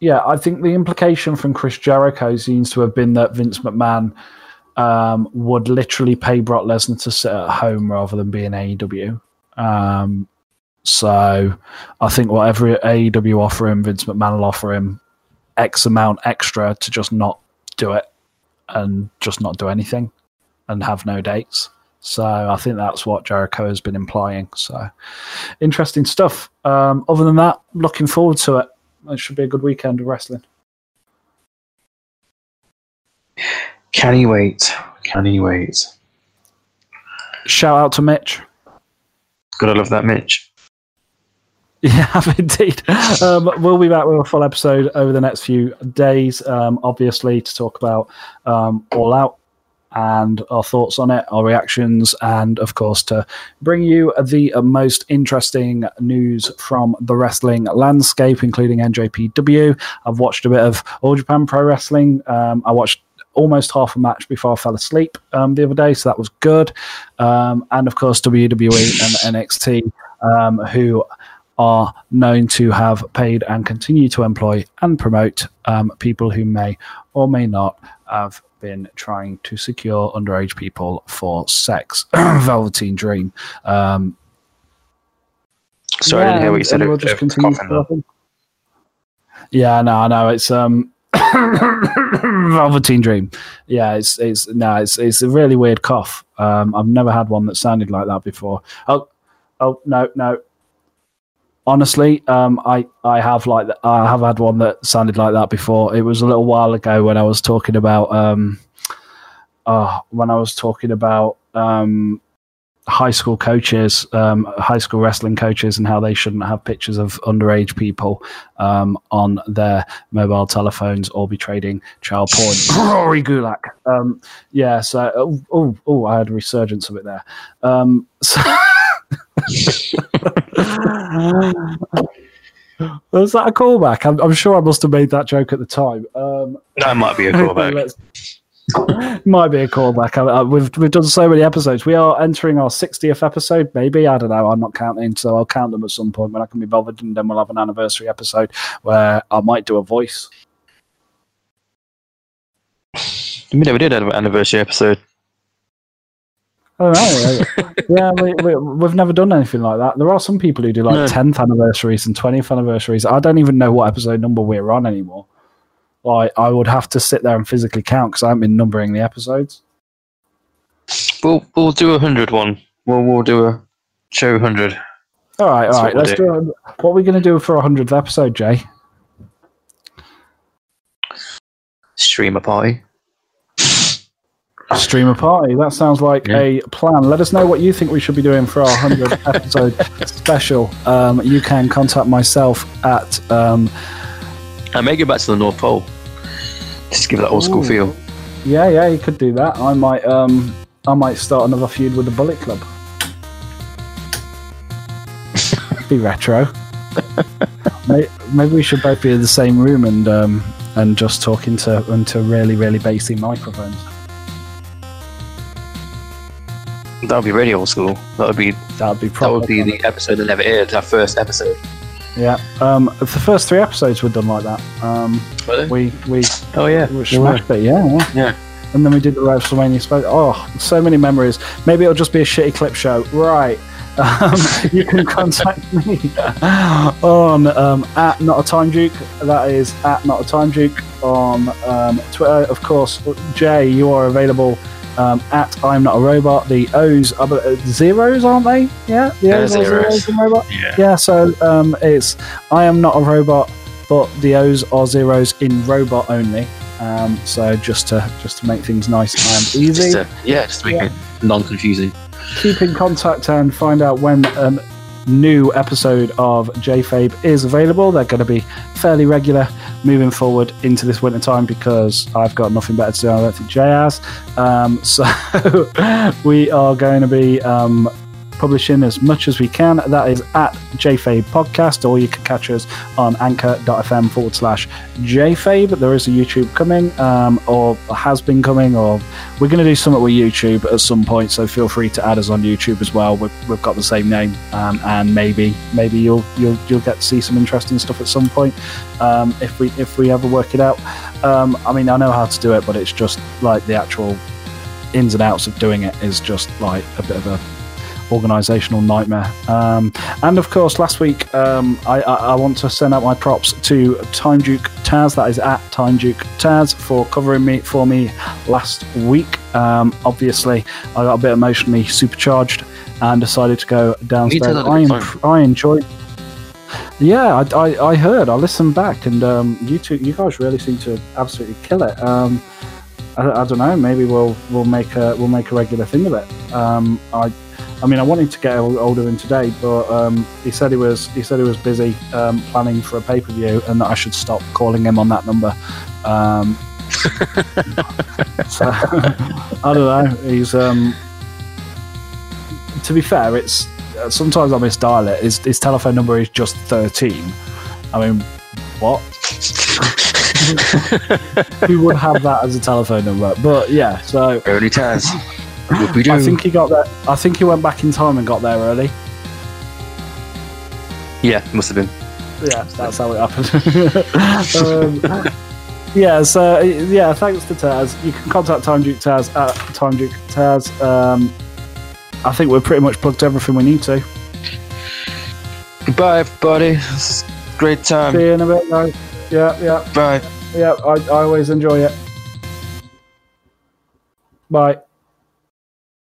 yeah, I think the implication from Chris Jericho seems to have been that Vince McMahon um, would literally pay Brock Lesnar to sit at home rather than be in AEW. Um, so I think whatever AEW offer him, Vince McMahon will offer him X amount extra to just not do it and just not do anything and have no dates. So I think that's what Jericho has been implying. So interesting stuff. Um, other than that, looking forward to it. It should be a good weekend of wrestling. Can he wait? Can he wait? Shout out to Mitch. Gotta love that Mitch. Yeah, indeed. Um, we'll be back with a full episode over the next few days, um, obviously, to talk about um, All Out and our thoughts on it, our reactions, and of course, to bring you the most interesting news from the wrestling landscape, including NJPW. I've watched a bit of All Japan Pro Wrestling. Um, I watched almost half a match before I fell asleep um, the other day, so that was good. Um, and of course, WWE and NXT, um, who are known to have paid and continue to employ and promote um, people who may or may not have been trying to secure underage people for sex. Velveteen Dream. Um, Sorry, I didn't hear what you said. we'll It- just continue coughing there. talking. Yeah, no, I know it's um Velveteen Dream. Yeah, it's it's no, it's it's a really weird cough. Um, I've never had one that sounded like that before. Oh, oh no, no. Honestly, um, I I have like I have had one that sounded like that before. It was a little while ago when I was talking about um, uh, when I was talking about um high school coaches, um, high school wrestling coaches, and how they shouldn't have pictures of underage people um, on their mobile telephones or be trading child porn. Rory Gulak. Um, yeah, so, oh, oh, oh, I had a resurgence of it there. Um, so Was that a callback? I'm, I'm sure I must have made that joke at the time. Um, That might be a callback. Might be a callback. I, I, we've we've done so many episodes. We are entering our 60th episode, maybe. I don't know. I'm not counting, so I'll count them at some point when I can be bothered, and then we'll have an anniversary episode where I might do a voice. We never did have an anniversary episode. I don't know. yeah, we, we, we've never done anything like that. There are some people who do like No. 10th anniversaries and 20th anniversaries. I don't even know what episode number we're on anymore. Like, I would have to sit there and physically count because I haven't been numbering the episodes. We'll we'll do a hundred one. We'll we'll do a show hundred. All right, all That's right. what Let's do. a- what are we going to do for our 100th episode, Jay? Stream a party. Stream a party. That sounds like Yeah. a plan. Let us know what you think we should be doing for our 100th episode special. Um, you can contact myself at. Um, I may go back to the North Pole. Just give it that old school Ooh. feel. yeah, yeah, you could do that. I might. Um, I might start another feud with the Bullet Club. be retro. Maybe we should both be in the same room and um, and just talk into into really really bassy microphones. That would be really old school. That would be That would be that would be the episode that never aired. Our first episode. Yeah. Um, the first three episodes were done like that. Um, we we Oh yeah. we smashed it. Yeah, yeah. Yeah. And then we did the WrestleMania special. Oh, so many memories. Maybe it'll just be a shitty clip show. Right. Um, you can contact me on um, at not a time duke. That is at not a time duke on um, Twitter. Of course, Jay, you are available um, at I'm not a robot. The O's are uh, zeros, aren't they? Yeah, the They're O's are zeros. zeros in robot. Yeah. Yeah, so um, it's I am not a robot, but the O's are zeros in robot only. Um, so just to just to make things nice and easy, Just to, yeah, just to make Yeah. it non-confusing. keep in contact and find out when a new episode of JFabe is available. They're going to be fairly regular moving forward into this winter time because I've got nothing better to do. I don't think Jay has. Um, so we are going to be um, publishing as much as we can. That is at JFabe Podcast, or you can catch us on anchor.fm forward slash JFabe. There is a YouTube coming, um, or has been coming, or we're going to do something with YouTube at some point. So feel free to add us on YouTube as well. We've, we've got the same name, um, and maybe maybe you'll you'll you'll get to see some interesting stuff at some point um, if we if we ever work it out. Um, I mean, I know how to do it, but it's just like the actual ins and outs of doing it is just like a bit of a organizational nightmare. Um, and of course, last week um, I, I, I want to send out my props to Time Duke Taz. That is at Time Duke Taz for covering me for me last week. Um, obviously, I got a bit emotionally supercharged and decided to go downstairs. I, imp- I enjoyed. Yeah, I, I, I heard. I listened back, and um, you two, you guys really seem to absolutely kill it. Um, I, I don't know. Maybe we'll we'll make a we'll make a regular thing of it. Um, I I mean, I wanted to get hold of him today, but um, he said he was he said he was busy um, planning for a pay per view, and that I should stop calling him on that number. Um, so, I don't know. He's um, to be fair, it's uh, sometimes I misdial it. His, his telephone number is just thirteen. I mean, what? Who would have that as a telephone number? But yeah, so Early Taz. What we? I think he got there. I think he went back in time and got there early. yeah, must have been. Yeah, that's how it happened. um, yeah, so yeah, thanks to Taz. You can contact Time Duke Taz at Time Duke Taz. Um, I think we've pretty much plugged everything we need to. Goodbye, everybody. This is a great See time. you in a bit, guys. Yeah, yeah, Bye. yeah. I, I always enjoy it. Bye.